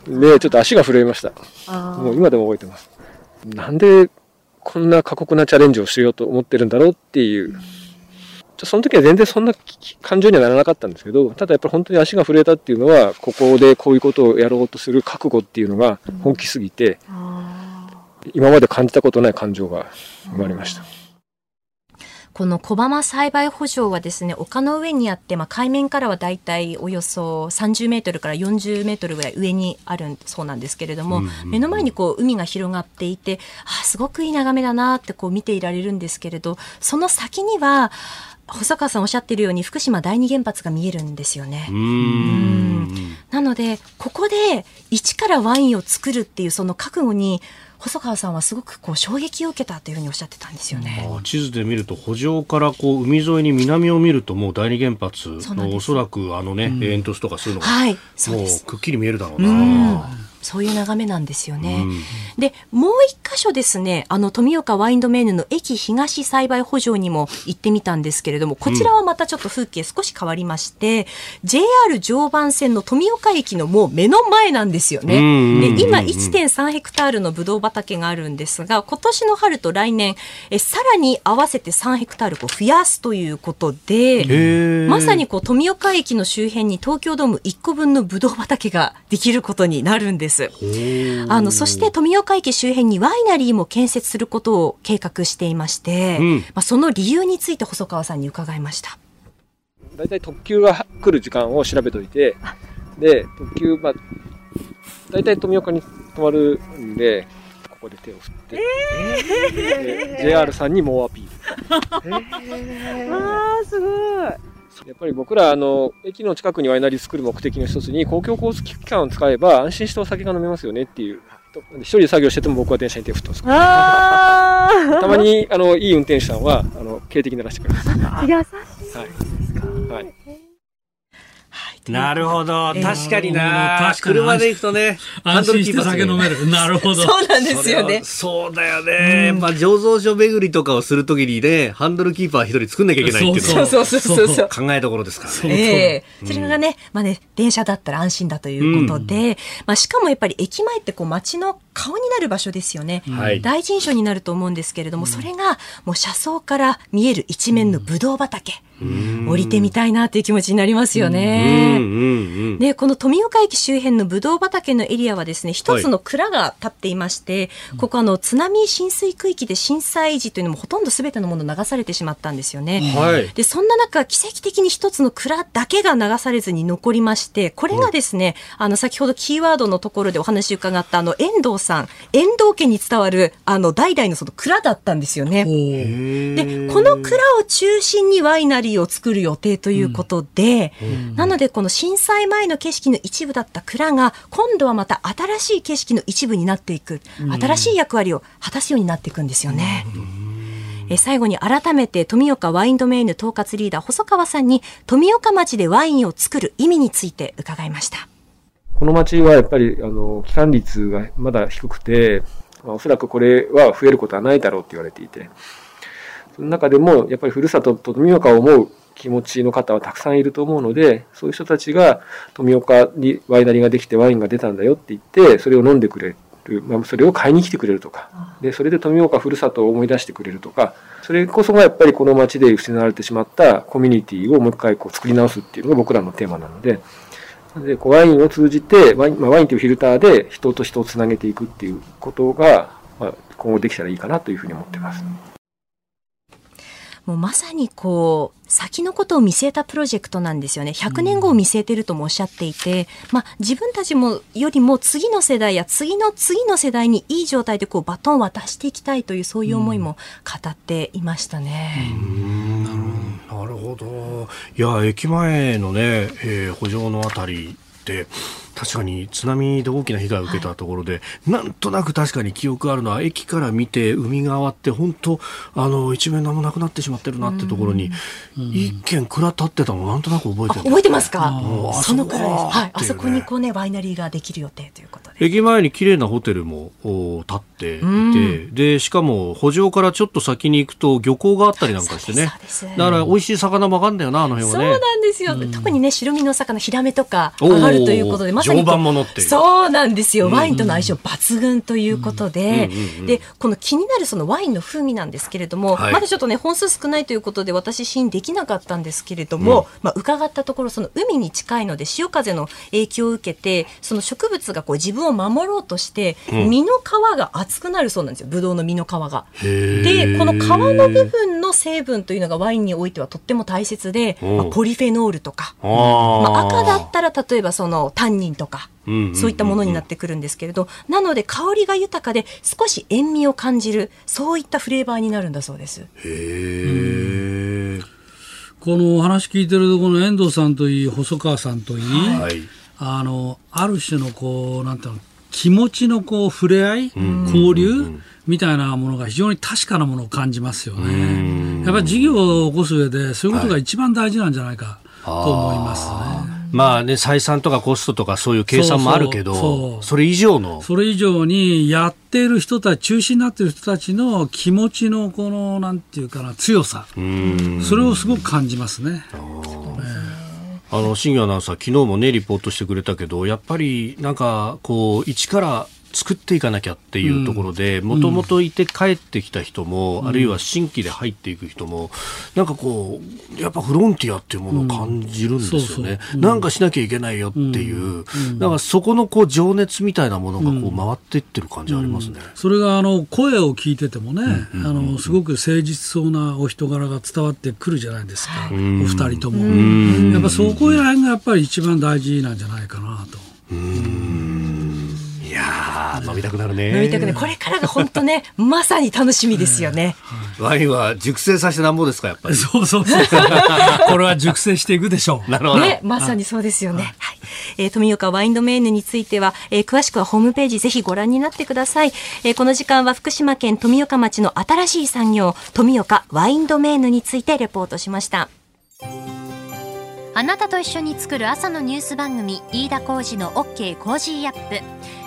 ていう。で、ちょっと足が震えました。もう今でも覚えてます。なんでこんな過酷なチャレンジをしようと思ってるんだろうっていう。その時は全然そんな感情にはならなかったんですけど、ただやっぱり本当に足が震えたっていうのは、ここでこういうことをやろうとする覚悟っていうのが本気すぎて、今まで感じたことない感情が生まれました。この小浜栽培補助はですね、丘の上にあって、まあ、海面からはだいたいおよそ30メートルから40メートルぐらい上にあるそうなんですけれども、うんうん、目の前にこう海が広がっていて、あすごくいい眺めだなってこう見ていられるんですけれど、その先には、細川さんおっしゃってるように福島第二原発が見えるんですよね。なのでここで一からワインを作るっていうその覚悟に細川さんはすごくこう衝撃を受けたというふうにおっしゃってたんですよね。地図で見ると補助からこう海沿いに南を見るともう第二原発のおそらくあのね、うん、煙突とかそういうのが、はい、もうくっきり見えるだろうな。うんそういう眺めなんですよね。うん、で、もう一箇所ですね、あの、富岡ワインドメーヌの駅東栽培補助にも行ってみたんですけれども、こちらはまたちょっと風景少し変わりまして、うん、JR 常磐線の富岡駅のもう目の前なんですよね。で、今1.3ヘクタールのブドウ畑があるんですが、今年の春と来年、えさらに合わせて3ヘクタールこう増やすということで、まさにこう富岡駅の周辺に東京ドーム1個分のブドウ畑ができることになるんです。。あの、そして富岡駅周辺にワイナリーも建設することを計画していまして、うん、まあ、その理由について細川さんに伺いました。大体特急が来る時間を調べといて、で、特急、まあ、大体富岡に止まるんで、ここで手を振って、えー、JR さんに猛アピール。えー、わー、すごい。やっぱり僕ら、あの、駅の近くにワイナリー作る目的の一つに、公共交通機関を使えば安心してお酒が飲めますよねっていう。一人で作業してても僕は電車に手を振ってます。たまに、あの、いい運転手さんは、あの、警笛鳴らしてくれます。優しい。はい。はい。なるほど。確かにな。車で行くとね、安心して酒飲める。なるほど。そうなんですよね。そうだよね。まあ、醸造所巡りとかをするときにね、ハンドルキーパー一人作んなきゃいけないっていうのは。そうそうそうそう。考えどころですからね。ええそれがね、まあね、電車だったら安心だということで、まあ、しかもやっぱり駅前ってこう街の顔になる場所ですよね。第一印象になると思うんですけれども、それがもう車窓から見える一面のブドウ畑。降りてみたいなという気持ちになりますよね。で、この富岡駅周辺のブドウ畑のエリアはですね、一つの蔵が建っていまして、はい、ここあの津波浸水区域で震災時というのもほとんどすべてのもの流されてしまったんですよね。はい、で、そんな中、奇跡的に一つの蔵だけが流されずに残りまして、これがですね、うん、あの先ほどキーワードのところでお話伺ったあの遠藤さん、遠藤家に伝わるあの代々のその蔵だったんですよね。で、この蔵を中心にワイナリーを作る予定ということで、うん、なのでこの震災前の景色の一部だった蔵が今度はまた新しい景色の一部になっていく、新しい役割を果たすようになっていくんですよね。え最後に改めて富岡ワインドメイン統括リーダー細川さんに富岡町でワインを作る意味について伺いました。この町はやっぱりあの帰還率がまだ低くて、まあ、おそらくこれは増えることはないだろうって言われていて、その中でも、やっぱりふるさとと富岡を思う気持ちの方はたくさんいると思うので、そういう人たちが富岡にワイナリーができてワインが出たんだよって言って、それを飲んでくれる、まあ、それを買いに来てくれるとか、で、それで富岡ふるさとを思い出してくれるとか、それこそがやっぱりこの街で失われてしまったコミュニティをもう一回こう作り直すっていうのが僕らのテーマなので、でこうワインを通じてワイン、まあ、ワインというフィルターで人と人をつなげていくっていうことが、まあ、今後できたらいいかなというふうに思ってます。もうまさにこう、先のことを見据えたプロジェクトなんですよね。100年後を見据えてるともおっしゃっていて、まあ自分たちもよりも次の世代や次の次の世代にいい状態でこうバトンを渡していきたいというそういう思いも語っていましたね。なるほど。いや、駅前のね、えー、補助のあたりで、確かに津波で大きな被害を受けたところで、はい、なんとなく確かに記憶あるのは駅から見て海側って本当あの一面何もなくなってしまってるなってところに、一軒蔵立ってたのなんとなく覚えてる。覚えてますか？そのくらいです、はい、あそこにこうねワイナリーができる予定ということで。駅前に綺麗なホテルも建っていて、でしかも補助からちょっと先に行くと漁港があったりなんかしてね。だから美味しい魚もあかんだよなあの辺はね。そうなんですよ、特にね白身の魚ヒラメとか上がるということでまさにそうなんですよ、ワインとの相性抜群ということで、でこの気になるそのワインの風味なんですけれども、はい、まだちょっとね本数少ないということで私試飲できなかったんですけれども、うん、まあ、伺ったところその海に近いので潮風の影響を受けてその植物がこう自分を守ろうとして、実の皮が厚くなるそうなんですよ。ブドウの実の皮が。でこの皮の部分の成分というのがワインにおいてはとっても大切で、まあ、ポリフェノールとか、まあ、赤だったら例えばそのタンニンとかそういったものになってくるんですけれど、なので香りが豊かで少し塩味を感じる、そういったフレーバーになるんだそうです。へこのお話聞いてるとこの遠藤さんといい細川さんといい、はい、あのある種のこうなんていうの気持ちのこう触れ合い、交流みたいなものが非常に確かなものを感じますよね。やっぱり事業を起こす上でそういうことが一番大事なんじゃないかと思いますね。まあね、採算とかコストとかそういう計算もあるけど、それ以上の？それ以上に、やっている人たち、中心になっている人たちの気持ちのこの、なんていうかな、強さ。それをすごく感じますね。あの、新アナウンサー、昨日もね、リポートしてくれたけど、やっぱり、なんか、こう、一から作っていかなきゃっていうところでもともといて帰ってきた人も、うん、あるいは新規で入っていく人もなんかこうやっぱフロンティアっていうものを感じるんですよね、なんかしなきゃいけないよっていう、なんかそこのこう情熱みたいなものがこう回っていってる感じありますね、それがあの声を聞いててもね、あのすごく誠実そうなお人柄が伝わってくるじゃないですか、お二人とも。やっぱそこら辺がやっぱり一番大事なんじゃないかなと。いや飲みたくなるね。飲みたくなる。これからが本当ね、まさに楽しみですよね。ワインは熟成させてなんぼですか、やっぱり。そうそうそう。これは熟成していくでしょう。なるほど。ね、まさにそうですよね。はい。えー、富岡ワインドメーヌについては、えー、詳しくはホームページぜひご覧になってください。えー、この時間は福島県富岡町の新しい産業、富岡ワインドメーヌについてレポートしました。あなたと一緒に作る朝のニュース番組飯田浩二の OK コージーアップ